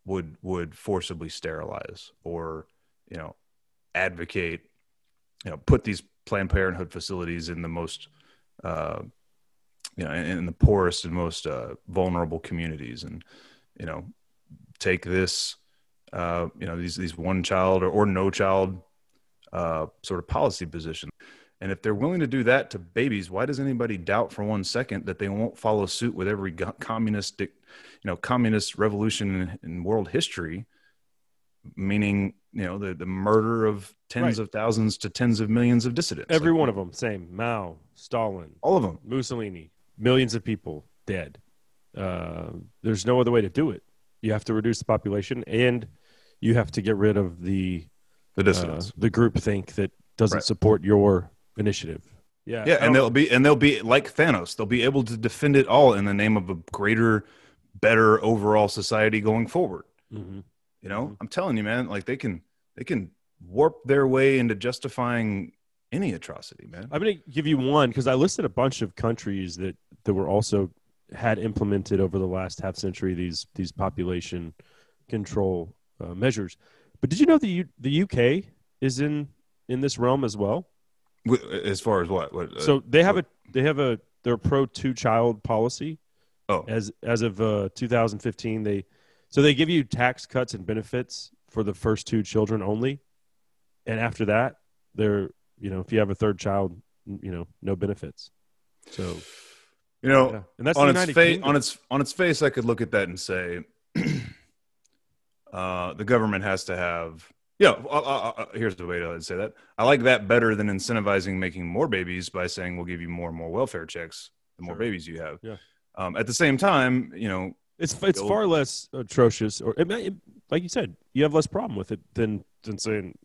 would, would forcibly sterilize or, you know, advocate, you know, put these Planned Parenthood facilities in the most, uh, you know, in, in the poorest and most uh, vulnerable communities, and you know, take this, uh, you know, these these one child or, or no child uh, sort of policy position. And if they're willing to do that to babies, why does anybody doubt for one second that they won't follow suit with every go- communist, you know, communist revolution in, in world history? Meaning, you know, the, the murder of tens Right. of thousands to tens of millions of dissidents. Every Like, one of them, same. Mao, Stalin, all of them. Mussolini, millions of people dead. Uh, there's no other way to do it. You have to reduce the population, and you have to get rid of the The uh, the group think that doesn't Right. support your initiative. Yeah, yeah, and they'll be and they'll be like Thanos. They'll be able to defend it all in the name of a greater, better overall society going forward. Mhm. You know, Mhm. I'm telling you, man. Like they can they can warp their way into justifying any atrocity, man. I'm going to give you one because I listed a bunch of countries that that were also had implemented over the last half century these these population control uh, measures. But did you know the U- the UK is in in this realm as well? As far as what? what uh, so they have what- a they have a their pro two child policy oh, as as of uh, 2015 they so they give you tax cuts and benefits for the first two children only and after that they're you know if you have a third child you know no benefits so you know, yeah. and that's on its face, on its on its face, I could look at that and say, uh, the government has to have. Yeah, uh, uh, uh, here's the way to say that. I like that better than incentivizing making more babies by saying we'll give you more and more welfare checks the more Sure. babies you have. Yeah. Um, at the same time, you know, it's it's far less atrocious or it, it, like you said you have less problem with it than than saying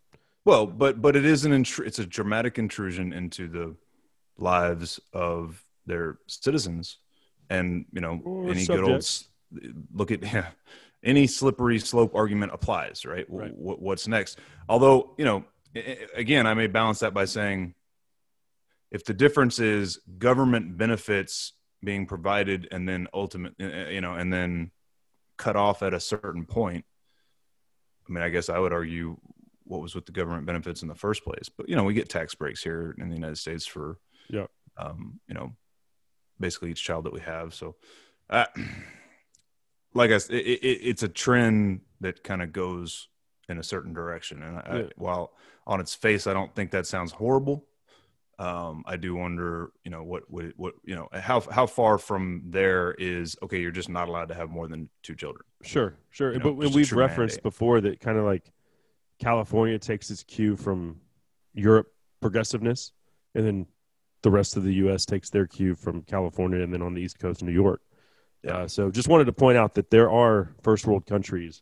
well, but but it is an intr- it's a dramatic intrusion into the lives of their citizens, and you know Or any good old look at yeah, any slippery slope argument applies, right? Right. What, what's next? Although you know, again, I may balance that by saying, if the difference is government benefits being provided and then ultimate, uh, you know, and then cut off at a certain point. I mean, I guess I would argue what was with the government benefits in the first place. But you know, we get tax breaks here in the United States for, Yeah. um, you know, basically each child that we have. So, uh, like I said, it, it, it's a trend that kind of goes in a certain direction. And I, Yeah. I, while on its face, I don't think that sounds horrible. Um, I do wonder, you know, what would what you know how how far from there is okay? You're just not allowed to have more than two children. Sure, sure. You know, but when just a we've referenced mandate. before that kind of like California takes its cue from Europe progressiveness, and then the rest of the U.S. takes their cue from California, and then on the East Coast, New York. Yeah. Uh, so just wanted to point out that there are first world countries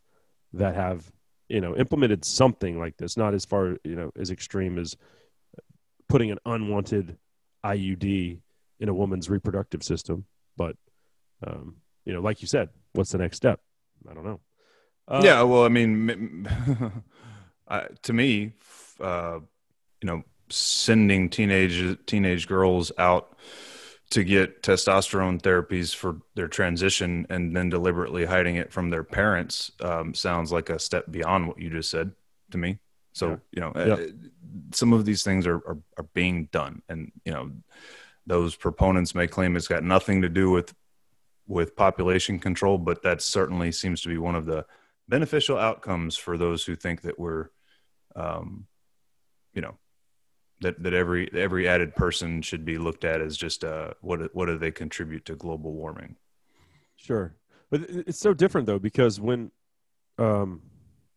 that have you know implemented something like this, not as far you know as extreme as putting an unwanted IUD in a woman's reproductive system, but um, you know, like you said, what's the next step? I don't know. Uh, yeah, well, I mean, to me, uh, you know, sending teenage teenage girls out to get testosterone therapies for their transition and then deliberately hiding it from their parents um, sounds like a step beyond what you just said to me. So Yeah. you know, Yeah. uh, some of these things are, are are being done, and you know, those proponents may claim it's got nothing to do with with population control, but that certainly seems to be one of the beneficial outcomes for those who think that we're, um, you know, that that every every added person should be looked at as just uh, what what do they contribute to global warming? Sure, but it's so different though because when um,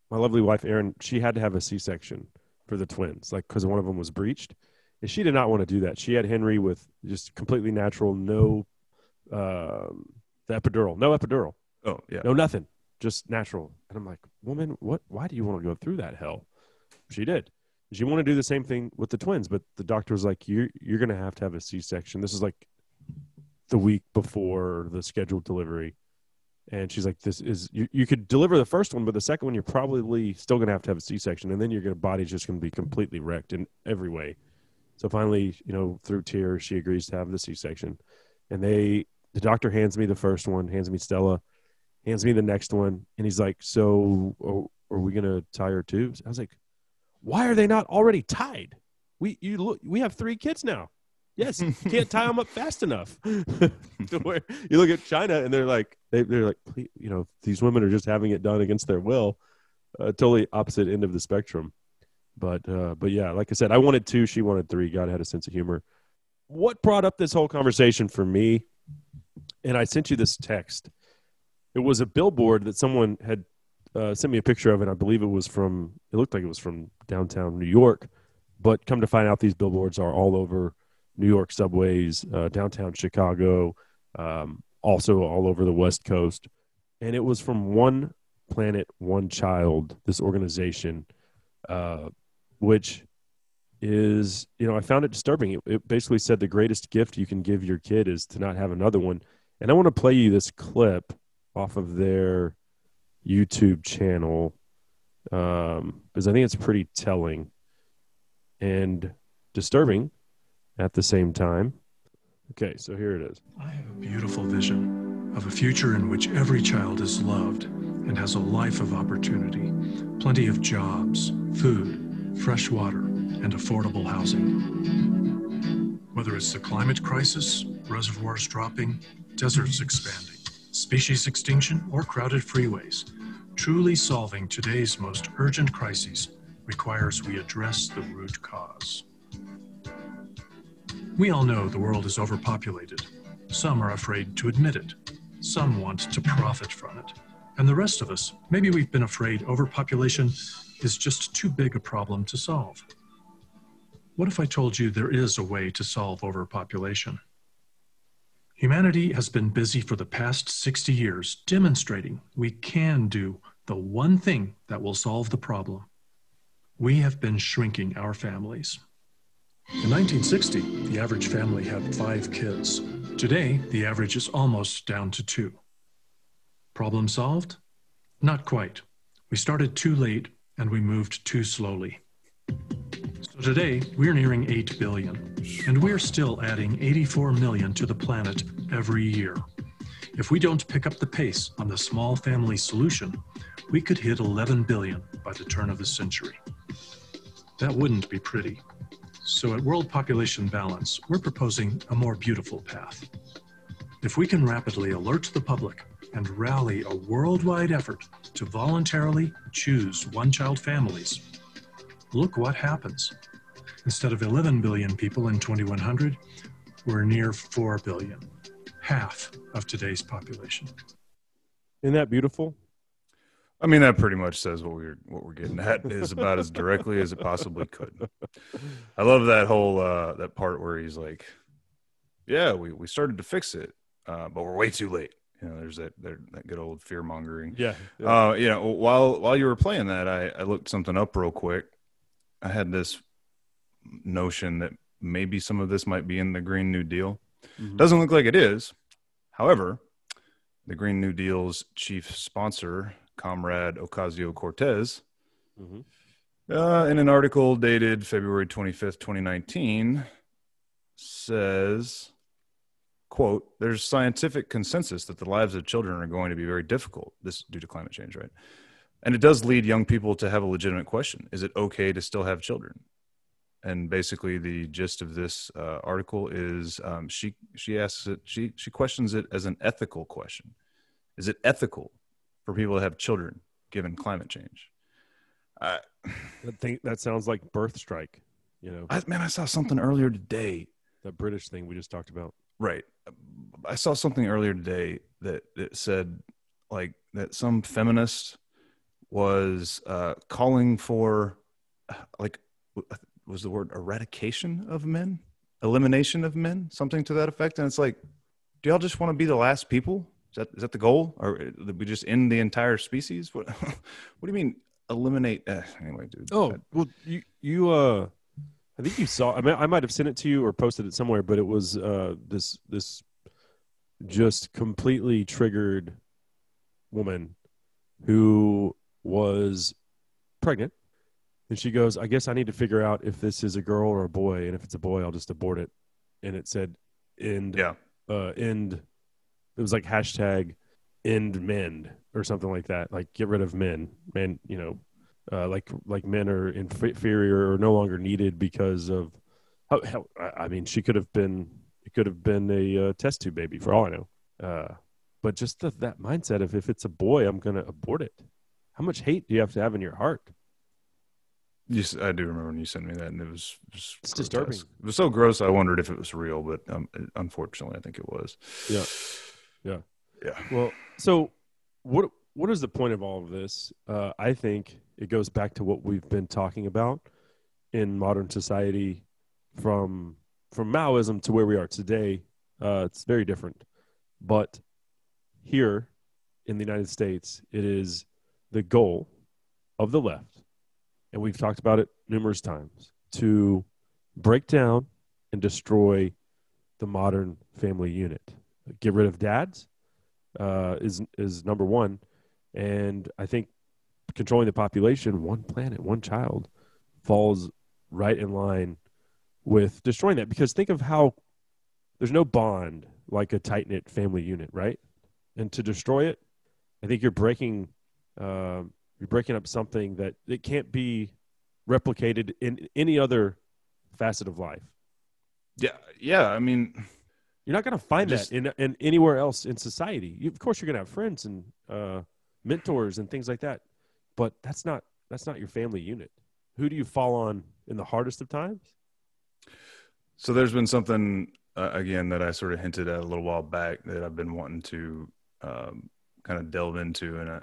my lovely wife Erin, she had to have a C-section for the twins, like because one of them was breached, and she did not want to do that. She had Henry with just completely natural, no um, the epidural, no epidural, Oh yeah, no nothing, just natural. And I'm like, woman, what? Why do you want to go through that hell? She did. She wanted to do the same thing with the twins, but the doctor was like, "You're you're gonna have to have a C-section. This is like the week before the scheduled delivery. And she's like, "This is you. You could deliver the first one, but the second one you're probably still going to have to have a C-section, and then your body's just going to be completely wrecked in every way." So finally, you know, through tears, she agrees to have the C-section, and they the doctor hands me the first one, hands me Stella, hands me the next one, and he's like, "So, are, are we going to tie her tubes?" I was like, "Why are they not already tied? We you look, we have three kids now." Yes, you can't tie them up fast enough. to where you look at China and they're like, they, they're like, you know, these women are just having it done against their will. Uh, totally opposite end of the spectrum. But uh, but yeah, like I said, I wanted two, she wanted three. God had a sense of humor. What brought up this whole conversation for me? And I sent you this text. It was a billboard that someone had uh, sent me a picture of, and I believe it was from. It looked like it was from downtown New York, but come to find out, these billboards are all over New York subways, uh, downtown Chicago, um, also all over the West Coast. And it was from One Planet, One Child, this organization, uh, which is, you know, I found it disturbing. It, it basically said the greatest gift you can give your kid is to not have another one. And I want to play you this clip off of their YouTube channel um, because I think it's pretty telling and disturbing at the same time. Okay, so here it is. I have a beautiful vision of a future in which every child is loved and has a life of opportunity, plenty of jobs, food, fresh water, and affordable housing. Whether it's the climate crisis, reservoirs dropping, deserts expanding, species extinction, or crowded freeways, truly solving today's most urgent crises requires we address the root cause. We all know the world is overpopulated. Some are afraid to admit it. Some want to profit from it. And the rest of us, maybe we've been afraid overpopulation is just too big a problem to solve. What if I told you there is a way to solve overpopulation? Humanity has been busy for the past 60 years demonstrating we can do the one thing that will solve the problem. We have been shrinking our families. In 1960, the average family had five kids. Today, the average is almost down to two. Problem solved? Not quite. We started too late and we moved too slowly. So today, we're nearing 8 billion, and we're still adding 84 million to the planet every year. If we don't pick up the pace on the small family solution, we could hit 11 billion by the turn of the century. That wouldn't be pretty. So at World Population Balance, we're proposing a more beautiful path. If we can rapidly alert the public and rally a worldwide effort to voluntarily choose one child families, look what happens. Instead of 11 billion people in 2100, we're near 4 billion, half of today's population. Isn't that beautiful? I mean, that pretty much says what we're what we're getting at is about as directly as it possibly could. I love that whole uh, that part where he's like, "Yeah, we, we started to fix it, uh, but we're way too late." You know, there's that there, that good old fear mongering. Yeah. yeah. Uh, you know, while while you were playing that, I, I looked something up real quick. I had this notion that maybe some of this might be in the Green New Deal. Mm-hmm. Doesn't look like it is. However, the Green New Deal's chief sponsor, comrade Ocasio Cortez, mm-hmm. uh, in an article dated February 25th, 2019, says, quote, there's scientific consensus that the lives of children are going to be very difficult, this due to climate change, right? And it does lead young people to have a legitimate question. Is it okay to still have children? and basically the gist of this uh, article is um, she she asks it she she questions it as an ethical question is it ethical for people to have children given climate change. I, think that sounds like birth strike. You know, I, man, I saw something earlier today. That British thing we just talked about. Right. I saw something earlier today that, that said like that some feminist was uh, calling for like was the word eradication of men, elimination of men, something to that effect. And it's like, do y'all just want to be the last people? Is that is that the goal, or did we just end the entire species? What What do you mean eliminate? Uh, anyway, dude. Oh well, you you uh, I think you saw. I mean, I might have sent it to you or posted it somewhere, but it was uh this this just completely triggered woman who was pregnant. And she goes, I guess I need to figure out if this is a girl or a boy. And if it's a boy, I'll just abort it. And it said, end, Yeah. uh, end. It was like hashtag end men or something like that. Like get rid of men. Men, you know, uh, like like men are inferior or no longer needed because of. How, how, I mean, she could have been. It could have been a uh, test tube baby for all I know. Uh, but just the, that mindset of if it's a boy, I'm going to abort it. How much hate do you have to have in your heart? You, I do remember when you sent me that, and it was, it was It's disturbing. It was so gross. I wondered if it was real, but um, unfortunately, I think it was. Yeah. Yeah. Yeah. Well, so what what is the point of all of this? Uh, I think it goes back to what we've been talking about in modern society from from Maoism to where we are today. Uh, it's very different, but here in the United States, it is the goal of the left, and we've talked about it numerous times to break down and destroy the modern family unit. Get rid of dads uh, is is number one, and I think controlling the population, one planet, one child, falls right in line with destroying that. Because think of how there's no bond like a tight knit family unit, right? And to destroy it, I think you're breaking um you're breaking up something that it can't be replicated in any other facet of life. Yeah. Yeah. I mean, You're not going to find Just- that in, in anywhere else in society. You, of course, you're going to have friends and uh, mentors and things like that, but that's not that's not your family unit. Who do you fall on in the hardest of times? So there's been something uh, again that I sort of hinted at a little while back that I've been wanting to um, kind of delve into, and I,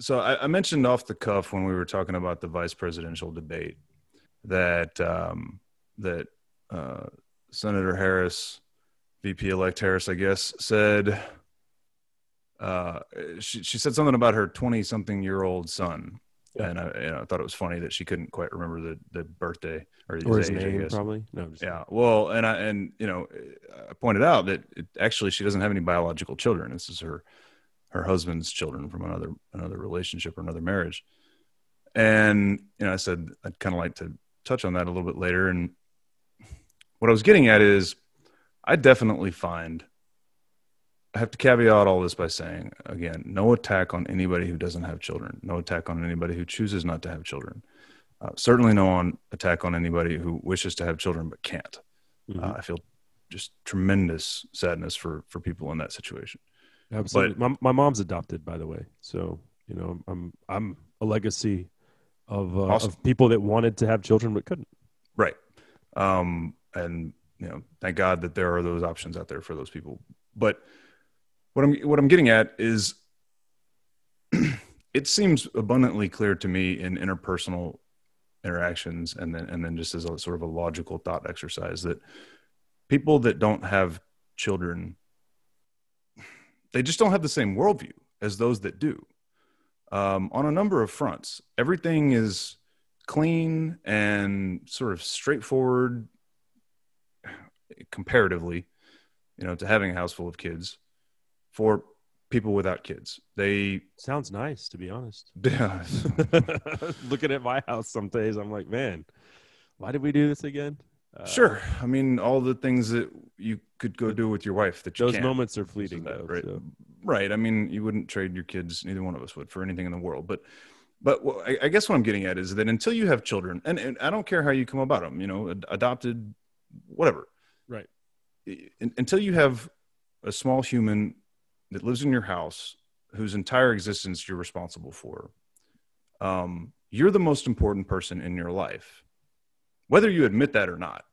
so I, I mentioned off the cuff when we were talking about the vice presidential debate that um, that uh, Senator Harris, VP elect Harris, I guess, said uh, she she said something about her twenty something year old son. Yeah. And I, you know, I thought it was funny that she couldn't quite remember the, the birthday or his, Or his age, I name, guess. probably. No, just, Yeah. Well, and I and you know, I pointed out that it, actually she doesn't have any biological children. This is her her husband's children from another another relationship or another marriage. And you know, I said I'd kind of like to touch on that a little bit later. And what I was getting at is, I definitely find. I have to caveat all this by saying again, no attack on anybody who doesn't have children. No attack on anybody who chooses not to have children. Uh, certainly no on attack on anybody who wishes to have children but can't. Mhm. Uh, I feel just tremendous sadness for for people in that situation. Absolutely. my, my mom's adopted, by the way, so you know I'm I'm a legacy of uh, Awesome. of people that wanted to have children but couldn't. Right. Um, and you know, thank God that there are those options out there for those people. But what I'm what I'm getting at is it seems abundantly clear to me in interpersonal interactions and then and then just as a sort of a logical thought exercise that people that don't have children they just don't have the same worldview as those that do um, on a number of fronts everything is clean and sort of straightforward comparatively you know to having a house full of kids for people without kids they Sounds nice, to be honest. yeah, Looking at my house some days, I'm like, man, why did we do this again? Uh, sure i mean all the things that you could go do with your wife that you Those can't. moments are fleeting, that, though. right? so. right i mean you wouldn't trade your kids neither one of us would for anything in the world but but I, I guess what i'm getting at is that until you have children and, and i don't care how you come about them you know ad- adopted whatever Right. I- un- until you have a small human that lives in your house whose entire existence you're responsible for um, you're the most important person in your life whether you admit that or not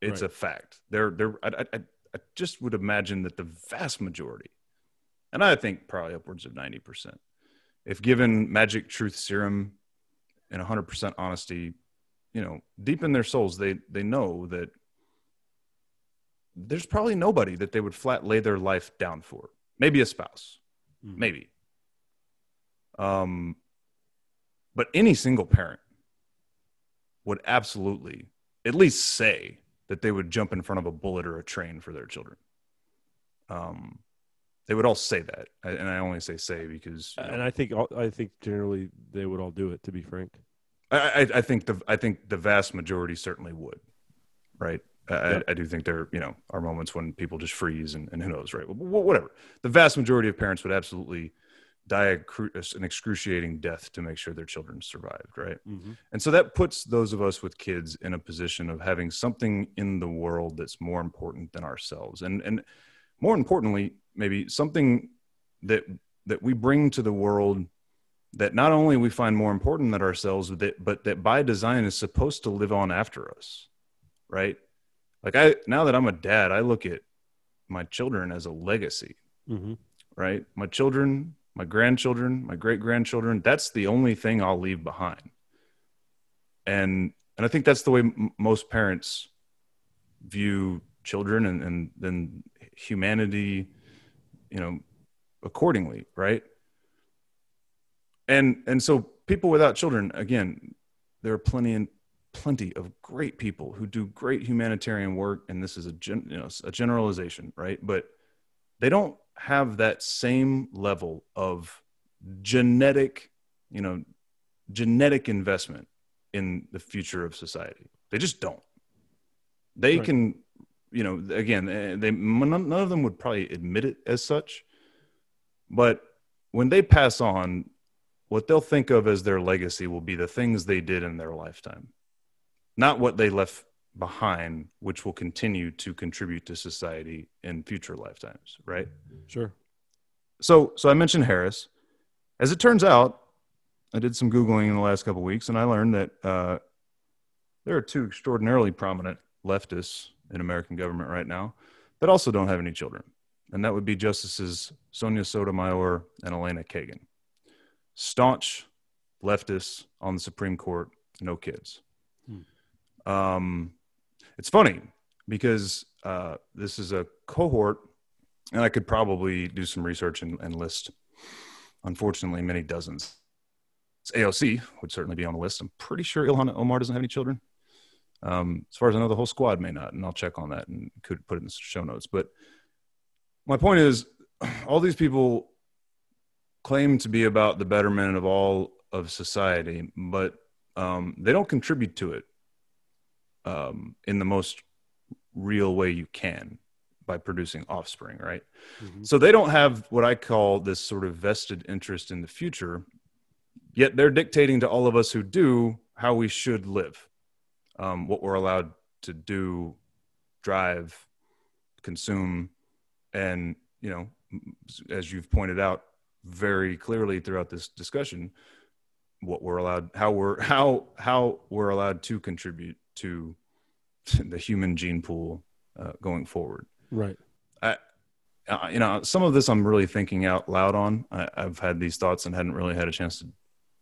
it's Right. a fact they're they're I, I, I just would imagine that the vast majority and i think probably upwards of 90% if given magic truth serum and 100% honesty you know deep in their souls they they know that there's probably nobody that they would flat lay their life down for maybe a spouse Mhm. maybe um but any single parent would absolutely at least say that they would jump in front of a bullet or a train for their children um they would all say that, and I only say say because you know, And I think I think generally they would all do it. To be frank, I, I, I think the I think the vast majority certainly would, right? I, I- I do think there, you know, are moments when people just freeze and, and who knows, right? Wh- wh- Whatever. The vast majority of parents would absolutely die an excruciating death to make sure their children survived, right? And so that puts those of us with kids in a position of having something in the world that's more important than ourselves. And and more importantly, maybe something that that we bring to the world that not only we find more important than ourselves, but that, but that by design is supposed to live on after us. Right? Like I now that I'm a dad, I look at my children as a legacy mm-hmm. right? My children, my grandchildren, my great grandchildren, that's the only thing I'll leave behind. And and I think that's the way m- most parents view children and and then humanity, you know, accordingly, right? And and so people without children, again, there are plenty and plenty of great people who do great humanitarian work, and this is a gen, you know a generalization, right? But they don't have that same level of genetic, you know, genetic investment in the future of society. They just don't. They Right. can, you know, again, eh, they none none of them would probably admit it as such, but when they pass on, what they'll think of as their legacy will be the things they did in their lifetime, not what they left behind, which will continue to contribute to society in future lifetimes, right? Sure. So, so I mentioned Harris. As it turns out, I did some googling in the last couple of weeks, and I learned that uh, there are two extraordinarily prominent leftists in American government right now that also don't have any children, and that would be Justices Sonia Sotomayor and Elena Kagan. Staunch leftists on the Supreme Court, no kids. Um, it's funny because uh, this is a cohort, and I could probably do some research and, and list, unfortunately, many dozens. It's AOC would certainly be on the list. I'm pretty sure Ilhan Omar doesn't have any children. Um, as far as I know, the whole squad may not, and I'll check on that and could put it in the show notes. But my point is, all these people claim to be about the betterment of all of society, but um, they don't contribute to it um, in the most real way you can by producing offspring, right? Mhm. So they don't have what I call this sort of vested interest in the future, yet they're dictating to all of us who do how we should live, um, what we're allowed to do, drive, consume, and you know, as you've pointed out very clearly throughout this discussion, what we're allowed, how we're how how we're allowed to contribute to the human gene pool uh, going forward Right. uh, you know, some of this I'm really thinking out loud on. I, I've had these thoughts and hadn't really had a chance to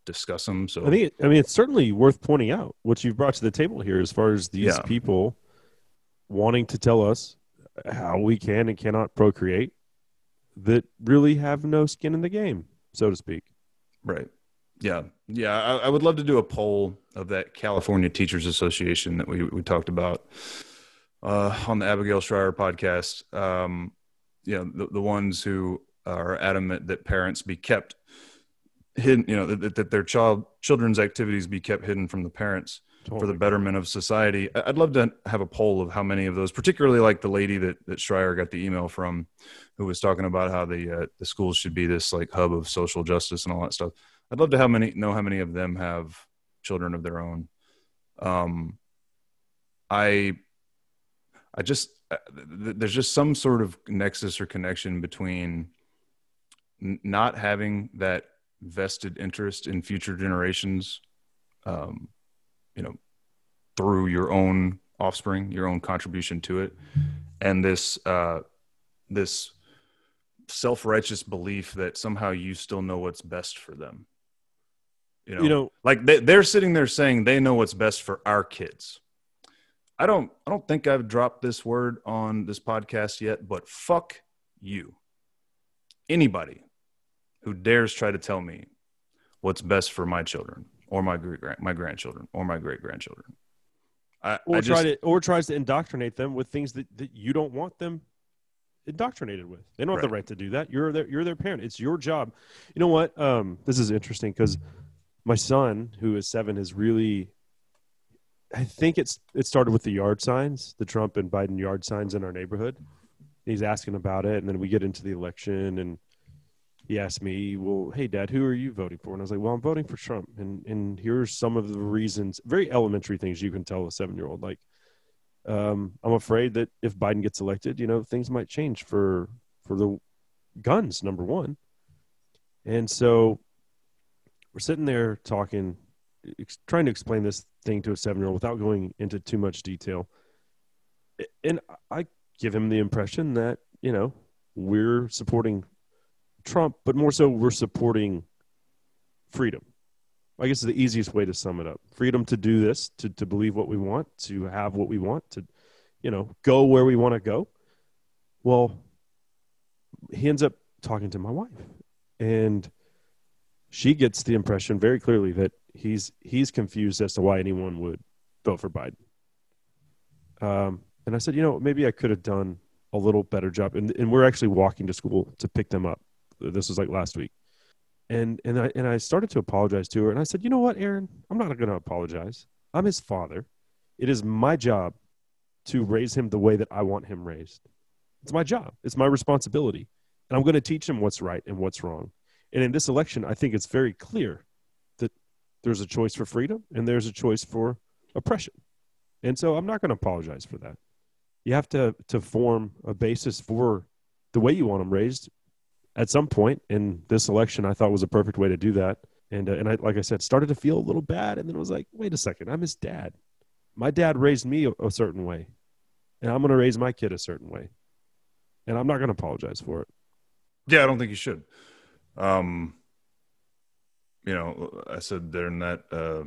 discuss them. So I think. It, I mean, it's certainly worth pointing out what you've brought to the table here, as far as these Yeah. people wanting to tell us how we can and cannot procreate, that really have no skin in the game, so to speak. right, yeah, yeah. I, I would love to do a poll of that California Teachers Association that we we talked about uh, on the Abigail Shrier podcast. Um, you know, the, the ones who are adamant that parents be kept hidden. You know, that, that their child children's activities be kept hidden from the parents. for the betterment of society. I'd love to have a poll of how many of those, particularly like the lady that that Schreier got the email from, who was talking about how the uh, the schools should be this like hub of social justice and all that stuff. I'd love to how many know how many of them have children of their own. Um, I, I just uh, th- there's just some sort of nexus or connection between not having that vested interest in future generations um, you know through your own offspring your own contribution to it and this uh this self-righteous belief that somehow you still know what's best for them. You know, You know, like they, they're sitting there saying they know what's best for our kids i don't i don't think i've dropped this word on this podcast yet but fuck you anybody who dares try to tell me what's best for my children or my great my grandchildren or my great grandchildren. I, or I try just, to, or tries to indoctrinate them with things that, that you don't want them indoctrinated with. They don't have the Right. right to do that. You're their you're their parent. It's your job. You know what? Um, this is interesting because my son, who is seven, is really. I think it's it started with the yard signs, the Trump and Biden yard signs in our neighborhood. He's asking about it, and then we get into the election, and he asked me, "Well, hey, Dad, who are you voting for?" And I was like, "Well, I'm voting for Trump." And and here's some of the reasons, very elementary things you can tell a seven year old. Like, um, I'm afraid that if Biden gets elected, you know, things might change for for the guns. Number one, and so we're sitting there talking, ex- trying to explain this thing to a seven year old without going into too much detail. And I give him the impression that you know we're supporting Trump, but more so we're supporting freedom. I guess is the easiest way to sum it up. Freedom to do this, to, to believe what we want, to have what we want, to, you know, go where we want to go. Well, he ends up talking to my wife. And she gets the impression very clearly that he's he's confused as to why anyone would vote for Biden. Um, and I said, you know, maybe I could have done a little better job. And, and we're actually walking to school to pick them up. This was like last week. And and I and I started to apologize to her. And I said, you know what, Erin, I'm not going to apologize. I'm his father. It is my job to raise him the way that I want him raised. It's my job. It's my responsibility. And I'm going to teach him what's right and what's wrong. And in this election, I think it's very clear there's a choice for freedom and there's a choice for oppression. And so I'm not going to apologize for that. You have to to form a basis for the way you want them raised at some point in this election I thought was a perfect way to do that. And uh, and I like I said started to feel a little bad and then it was like, wait a second, I'm his dad. My dad raised me a, a certain way. And I'm going to raise my kid a certain way. And I'm not going to apologize for it. Yeah, I don't think you should. Um, you know, I said during that uh,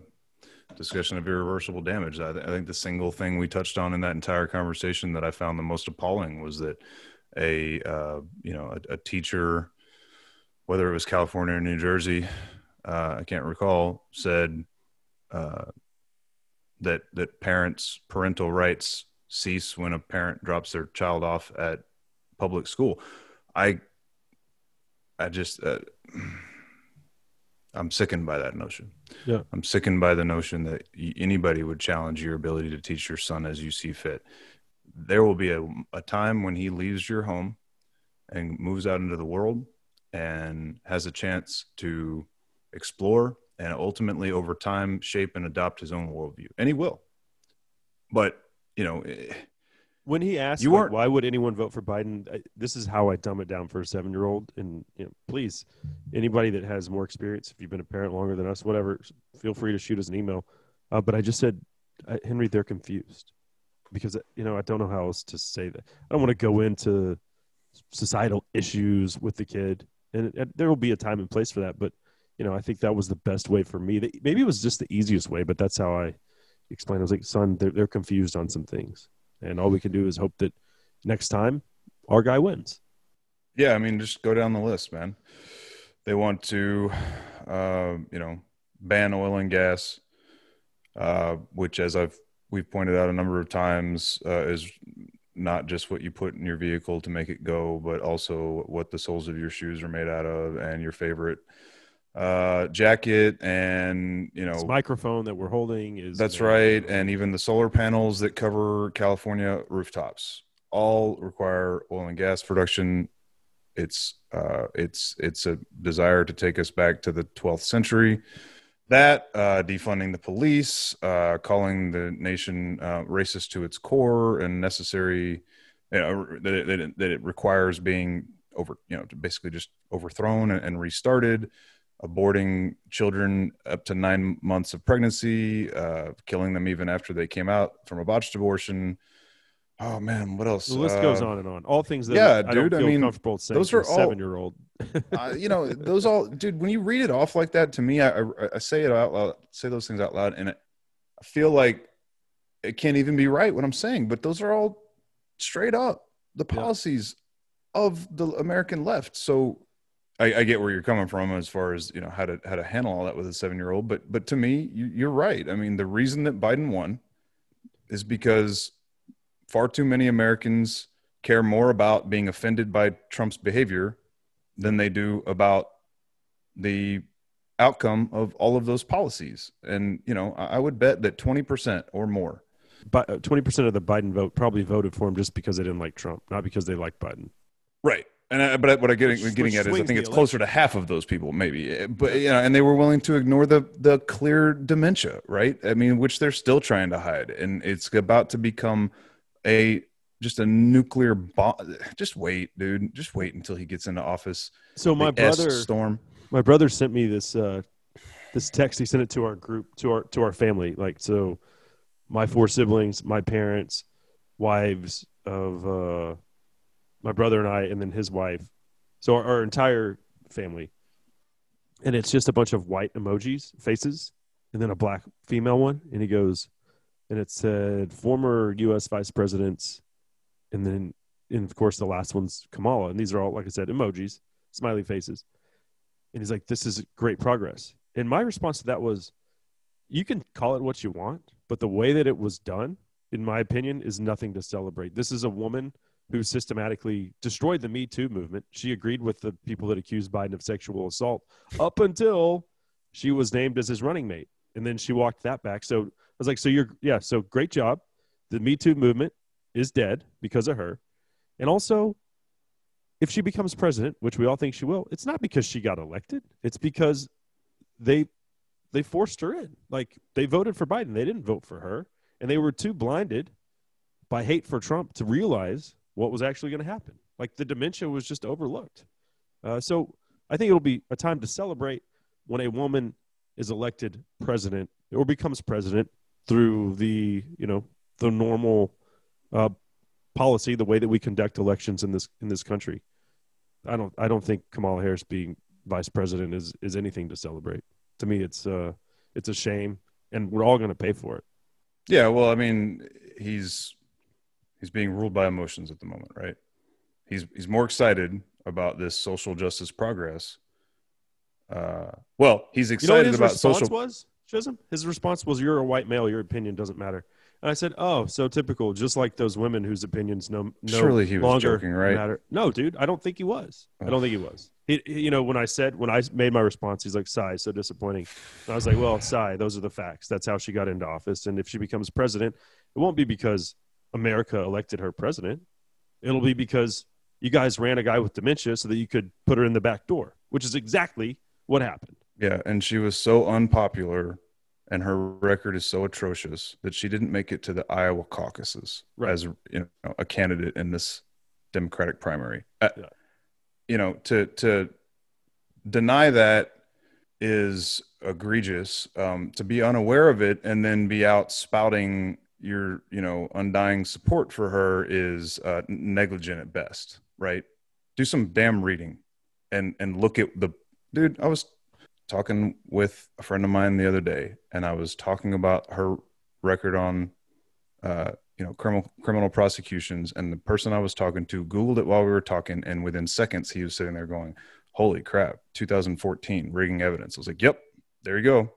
discussion of irreversible damage, I, I think the single thing we touched on in that entire conversation that I found the most appalling was that a uh, you know a, a teacher, whether it was California or New Jersey, uh, I can't recall, said uh, that that parents' parental rights cease when a parent drops their child off at public school. I I just uh, I'm sickened by that notion. Yeah. I'm sickened by the notion that anybody would challenge your ability to teach your son as you see fit. There will be a, a time when he leaves your home and moves out into the world and has a chance to explore and ultimately over time shape and adopt his own worldview. And he will. But, you know, eh, When he asked, You like, why would anyone vote for Biden? I, this is how I dumb it down for a seven-year-old. And you know, please, anybody that has more experience, if you've been a parent longer than us, whatever, feel free to shoot us an email. Uh, but I just said, uh, Henry, they're confused because you know I don't know how else to say that. I don't want to go into societal issues with the kid, and, and there will be a time and place for that. But you know, I think that was the best way for me. Maybe it was just the easiest way, but that's how I explained. I was like, son, they're, they're confused on some things and all we can do is hope that next time our guy wins. Yeah, I mean, just go down the list, man. They want to, uh, you know, ban oil and gas, uh, which, as I've we've pointed out a number of times, uh, is not just what you put in your vehicle to make it go, but also what the soles of your shoes are made out of, and your favorite uh, jacket, and you know, This microphone that we're holding is that's right. And even the solar panels that cover California rooftops all require oil and gas production. It's uh, it's it's a desire to take us back to the 12th century. That uh, defunding the police, uh, calling the nation uh, racist to its core, and necessary you know, that, it, that, it, that it requires being over, you know, basically just overthrown and restarted aborting children up to nine months of pregnancy, uh, killing them even after they came out from a botched abortion. Oh man, what else? The list goes Uh, on and on. All things that yeah, I dude, I mean, comfortable saying those are all- seven-year-old. uh, you know, those all, dude. When you read it off like that, to me, I, I, I say it out loud, say those things out loud, and it, I feel like it can't even be right what I'm saying. But those are all straight up the Yeah. policies of the American left. So I, I get where you're coming from as far as you know how to how to handle all that with a seven year old. But but to me, you, you're right. I mean, the reason that Biden won is because far too many Americans care more about being offended by Trump's behavior than they do about the outcome of all of those policies. And you know, I I would bet that twenty percent or more. But uh, twenty percent of the Biden vote probably voted for him just because they didn't like Trump, not because they like Biden. Right. And I, but what I'm getting, Which- getting which at is I think it's closer to half of those people, maybe. But you know, and they were willing to ignore the the clear dementia, right? I mean, which they're still trying to hide, and it's about to become a just a nuclear bomb. Just wait, dude. Just wait until he gets into office. So my The brother, storm. my brother sent me this uh, this text. He sent it to our group, to our to our family. Like so, my four siblings, my parents, wives of uh, my brother and I, and then his wife. So our, our entire family, and it's just a bunch of white emojis, faces, and then a black female one. And he goes, and it said former U.S. vice presidents, and then and of course the last one's Kamala. And these are all, like I said, emojis, smiley faces. And he's like, this is great progress. And my response to that was, you can call it what you want, but the way that it was done, in my opinion, is nothing to celebrate. This is a woman who systematically destroyed the Me Too movement. She agreed with the people that accused Biden of sexual assault up until she was named as his running mate. And then she walked that back. So I was like, so you're, yeah, so great job. The Me Too movement is dead because of her. And also, if she becomes president, which we all think she will, it's not because she got elected. It's because they they forced her in. Like they voted for Biden. They didn't vote for her. And they were too blinded by hate for Trump to realize what was actually going to happen. Like the dementia was just overlooked. Uh, so I think it'll be a time to celebrate when a woman is elected president or becomes president through the you know the normal uh, policy, the way that we conduct elections in this in this country. I don't I don't think Kamala Harris being vice president is is anything to celebrate. To me, it's uh it's a shame, and we're all going to pay for it. Yeah, well, I mean, he's he's being ruled by emotions at the moment, right? He's he's more excited about this social justice progress. Uh, well, he's You know what excited his about response social. was, Chisum? His response was, "You're a white male. Your opinion doesn't matter." And I said, "Oh, so typical. Just like those women whose opinions no, no Surely he was longer joking, right? matter." No, dude, I don't think he was. I don't think he was. He, he- you know, when I said when I made my response, he's like, "Sigh, so disappointing." And I was like, "Well, sigh. Those are the facts. That's how she got into office. And if she becomes president, it won't be because America elected her president. It'll be because you guys ran a guy with dementia so that you could put her in the back door, which is exactly what happened." Yeah, and she was so unpopular, and her record is so atrocious that she didn't make it to the Iowa caucuses Right. as you know a candidate in this Democratic primary. Uh, Yeah. You know, to to deny that is egregious. Um, to be unaware of it and then be out spouting your you know undying support for her is uh, negligent at best. Right? Do some damn reading and and look at the dude. I was talking with a friend of mine the other day, and I was talking about her record on, uh, you know, criminal criminal prosecutions. And the person I was talking to googled it while we were talking, and within seconds, he was sitting there going, "Holy crap! 2014 rigging evidence." I was like, "Yep, there you go."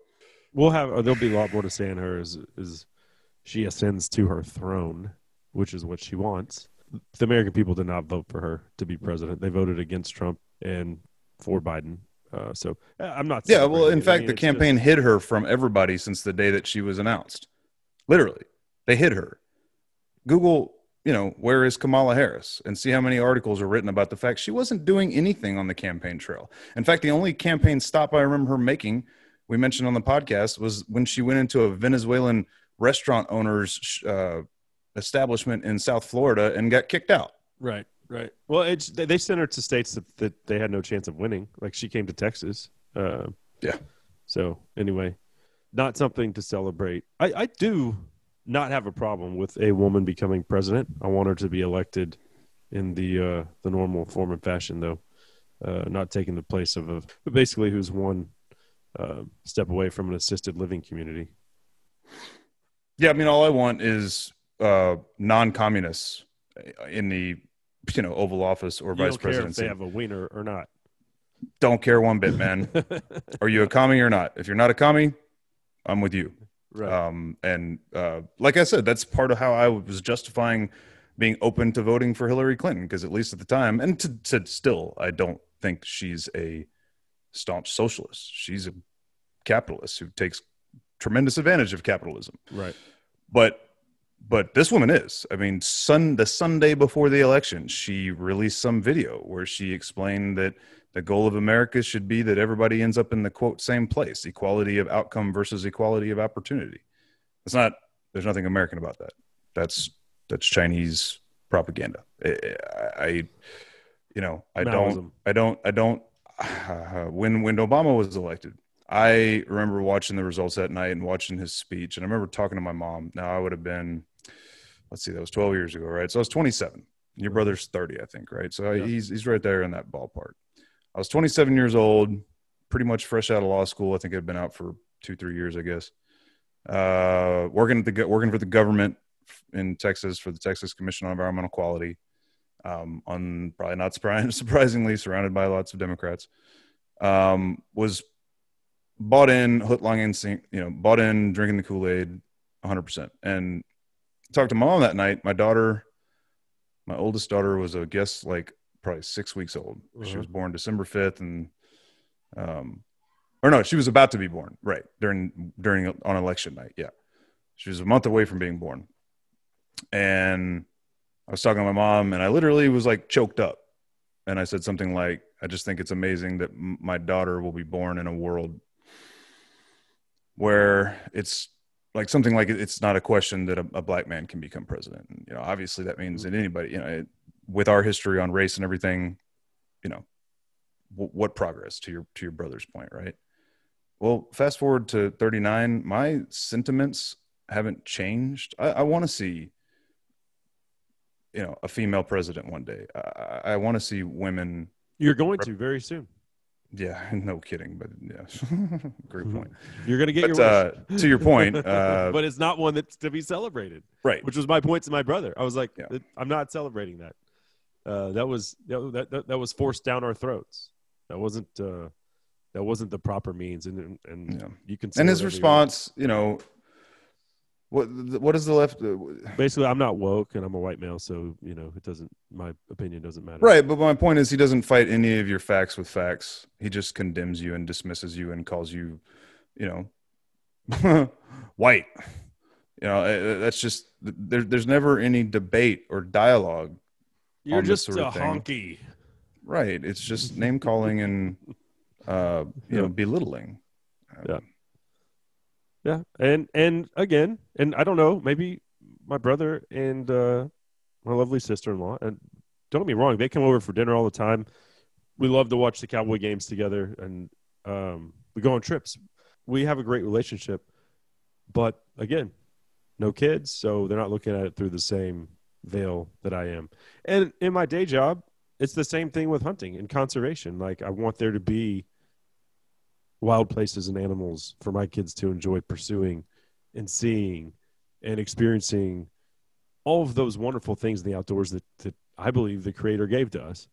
we'll have uh, there'll be a lot more to say on her is as she ascends to her throne, which is what she wants. The American people did not vote for her to be president. They voted against Trump and for Biden. Uh, so uh, I'm not. Yeah, well, in it. I fact, mean, the campaign just- hid her from everybody since the day that she was announced. Literally, they hid her. Google, you know, where is Kamala Harris and see how many articles are written about the fact she wasn't doing anything on the campaign trail. In fact, the only campaign stop I remember her making, we mentioned on the podcast, was when she went into a Venezuelan restaurant owner's uh, establishment in South Florida and got kicked out. right, right. Well, it's they, sent her to states that, that they had no chance of winning. Like she came to Texas. Uh, Yeah. So anyway, not something to celebrate. I, I do not have a problem with a woman becoming president. I want her to be elected in the uh, the normal form and fashion, though, uh, not taking the place of a but basically who's one uh, step away from an assisted living community. Yeah, I mean, all I want is uh, non-communists in the you know Oval Office or You vice presidency. they have a wiener or not. Don't care one bit, man. Are you a commie or not? If you're not a commie, I'm with you. right. Um, and uh, like I said, that's part of how I was justifying being open to voting for Hillary Clinton because at least at the time, and to, to still, I don't think she's a staunch socialist. She's a capitalist who takes tremendous advantage of capitalism. Right. But but this woman is. I mean, sun the Sunday before the election, she released some video where she explained that the goal of America should be that everybody ends up in the quote same place, equality of outcome versus equality of opportunity. It's not. There's nothing American about that. That's that's Chinese propaganda. I, I you know, I don't, I don't, I don't. when when Obama was elected, I remember watching the results that night and watching his speech, and I remember talking to my mom. Now I would have been, let's see, that was 12 years ago, right? So I was 27. Your brother's 30, I think, right? So Yeah. he's he's right there in that ballpark. I was 27 years old, pretty much fresh out of law school. I think I'd been out for two, three years, I guess. Uh, working at the working for the government in Texas for the Texas Commission on Environmental Quality. Um, on probably not surprising, surprisingly, surrounded by lots of Democrats. Um, was bought in, hook, line, and sink, you know, bought in, drinking the Kool Aid, 100%. And talked to mom that night. My daughter, my oldest daughter, was a guess like probably six weeks old. She Uh-huh. was born December 5th, and um, or no, she was about to be born, right during during on election night. Yeah, she was a month away from being born, and I was talking to my mom, and I literally was like choked up, and I said something like, "I just think it's amazing that my daughter will be born in a world where it's like something like it's not a question that a, a black man can become president. And, you know, obviously that means that mm-hmm. anybody, you know, it, with our history on race and everything, you know, w- what progress to your to your brother's point, right? Well, fast forward to 39, my sentiments haven't changed. I, I want to see, you know, a female president one day. I, I, I want to see women. You're going to very soon. Yeah, no kidding, but yeah, great point. You're to get But your uh, to your point, uh, but it's not one that's to be celebrated, right? which was my point to my brother. I was like, Yeah. I'm not celebrating that. Uh, that was that, that that was forced down our throats. That wasn't uh, that wasn't the proper means, and and Yeah. you can. And his response, you know, what what is the left? uh, basically, I'm not woke, and I'm a white male, so you know it doesn't. My opinion doesn't matter. Right, but my point is, he doesn't fight any of your facts with facts. He just condemns you and dismisses you and calls you, you know, white. You know, uh, that's just there, there's never any debate or dialogue. You're just sort a of thing. honky. Right, it's just name calling and uh, you know belittling. Yeah. Yeah, and and again, and I don't know, maybe my brother and uh, my lovely sister-in-law, and don't get me wrong, they come over for dinner all the time. We love to watch the Cowboy games together, and um, we go on trips. We have a great relationship, but again, no kids, so they're not looking at it through the same veil that I am. And in my day job, it's the same thing with hunting and conservation. Like I want there to be wild places and animals for my kids to enjoy pursuing and seeing and experiencing all of those wonderful things in the outdoors that, that I believe the creator gave to us,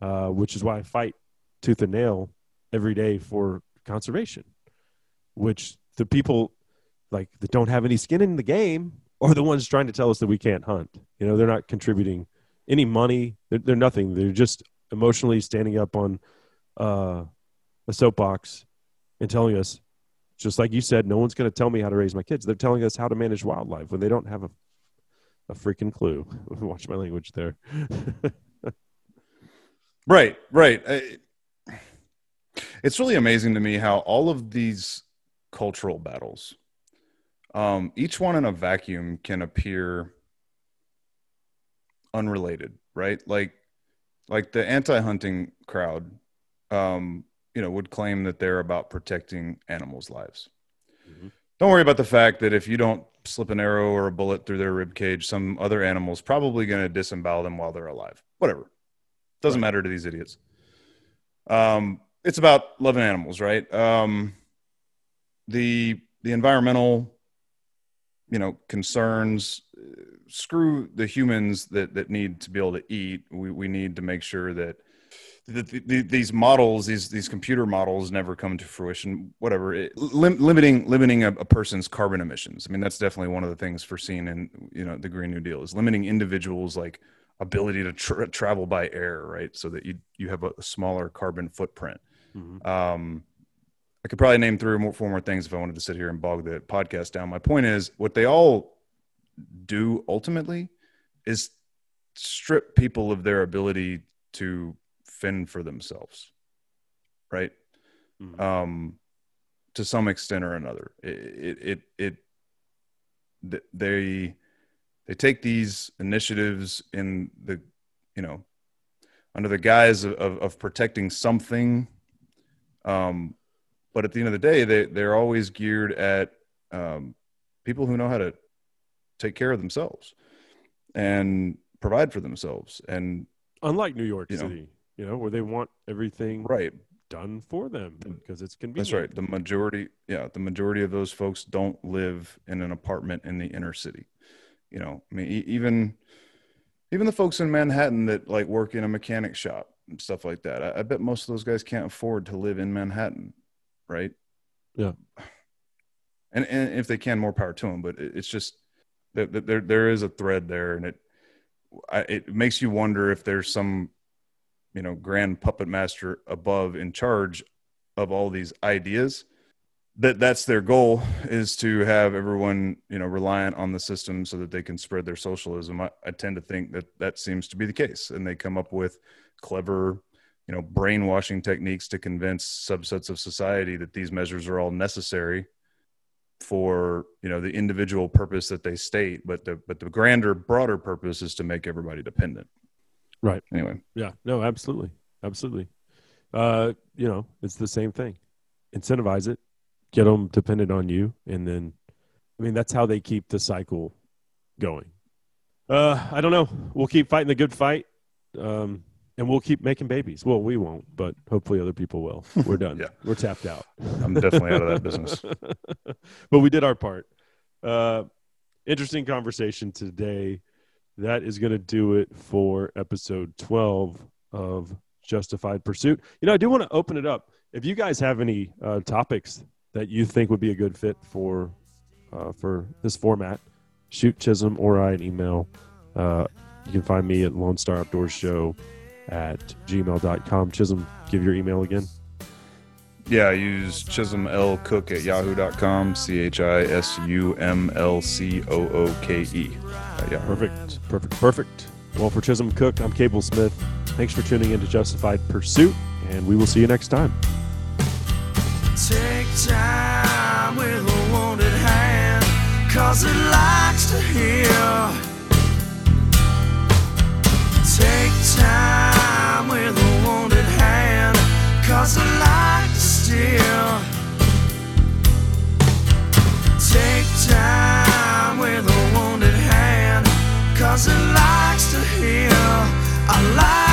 uh, which is why I fight tooth and nail every day for conservation, which the people like that don't have any skin in the game are the ones trying to tell us that we can't hunt. You know, they're not contributing any money. They're, they're nothing. They're just emotionally standing up on uh, a soapbox and telling us, just like you said, no one's going to tell me how to raise my kids. They're telling us how to manage wildlife when they don't have a, a freaking clue. Watch my language there. Right, right. I- It's really amazing to me how all of these cultural battles, um, each one in a vacuum can appear unrelated, right? Like, like the anti-hunting crowd, um, you know, would claim that they're about protecting animals' lives. Mhm. Don't worry about the fact that if you don't slip an arrow or a bullet through their rib cage, some other animal's probably going to disembowel them while they're alive. Whatever. Doesn't matter to these idiots. Um, it's about loving animals, right? Um, the the environmental, you know, concerns. uh, Screw the humans that that need to be able to eat. We we need to make sure that the, the, these models, these these computer models, never come to fruition. Whatever, it, lim- limiting limiting a, a, person's carbon emissions. I mean, that's definitely one of the things foreseen in you know the Green New Deal is limiting individuals like ability to tra- travel by air, right? So that you you have a, a smaller carbon footprint. Mm-hmm. Um, I could probably name three or more, four more things if I wanted to sit here and bog the podcast down. My point is, what they all do ultimately is strip people of their ability to fend for themselves, right? Mm-hmm. Um, to some extent or another, it, it, it, it, they, they take these initiatives in the, you know, under the guise of, of, of protecting something. Um, but at the end of the day, they, they're always geared at um, people who know how to take care of themselves and provide for themselves. And unlike New York City, know, you know, where they want everything right done for them because it's convenient. That's right. The majority, yeah, the majority of those folks don't live in an apartment in the inner city. You know, I mean, even even the folks in Manhattan that like work in a mechanic shop and stuff like that. I, I bet most of those guys can't afford to live in Manhattan, right? Yeah. And and if they can, more power to them. But it, it's just there there there is a thread there, and it I, it makes you wonder if there's some you know grand puppet master above in charge of all these ideas that that's their goal is to have everyone you know reliant on the system so that they can spread their socialism. I, I, tend to think that that seems to be the case and they come up with clever you know brainwashing techniques to convince subsets of society that these measures are all necessary for you know the individual purpose that they state but the but the grander broader purpose is to make everybody dependent Right. Anyway. Yeah. No, absolutely. Absolutely. Uh, you know, it's the same thing. Incentivize it, get them dependent on you. And then, I mean, that's how they keep the cycle going. Uh, I don't know. We'll keep fighting the good fight. Um, and we'll keep making babies. Well, we won't, but hopefully other people will. We're done. yeah. We're tapped out. I'm definitely out of that business. but we did our part. Uh, interesting conversation today that is going to do it for episode 12 of Justified Pursuit. You know, I do want to open it up. If you guys have any uh, topics that you think would be a good fit for uh, for this format, shoot Chisum or I an email. Uh, you can find me at Lone Star Outdoors Show at gmail.com. Chisum, give your email again. Yeah, use Chisum L. Cooke at yahoo.com, C H I S U M L C O O K E. Uh, perfect, perfect, perfect. Well, for Chisum Cooke, I'm Cable Smith. Thanks for tuning in to Justified Pursuit, and we will see you next time. Take time with a wounded hand, cause it likes to. Take time with a wounded hand, cause it likes still. Take time with a wounded hand, cause it likes to heal. I like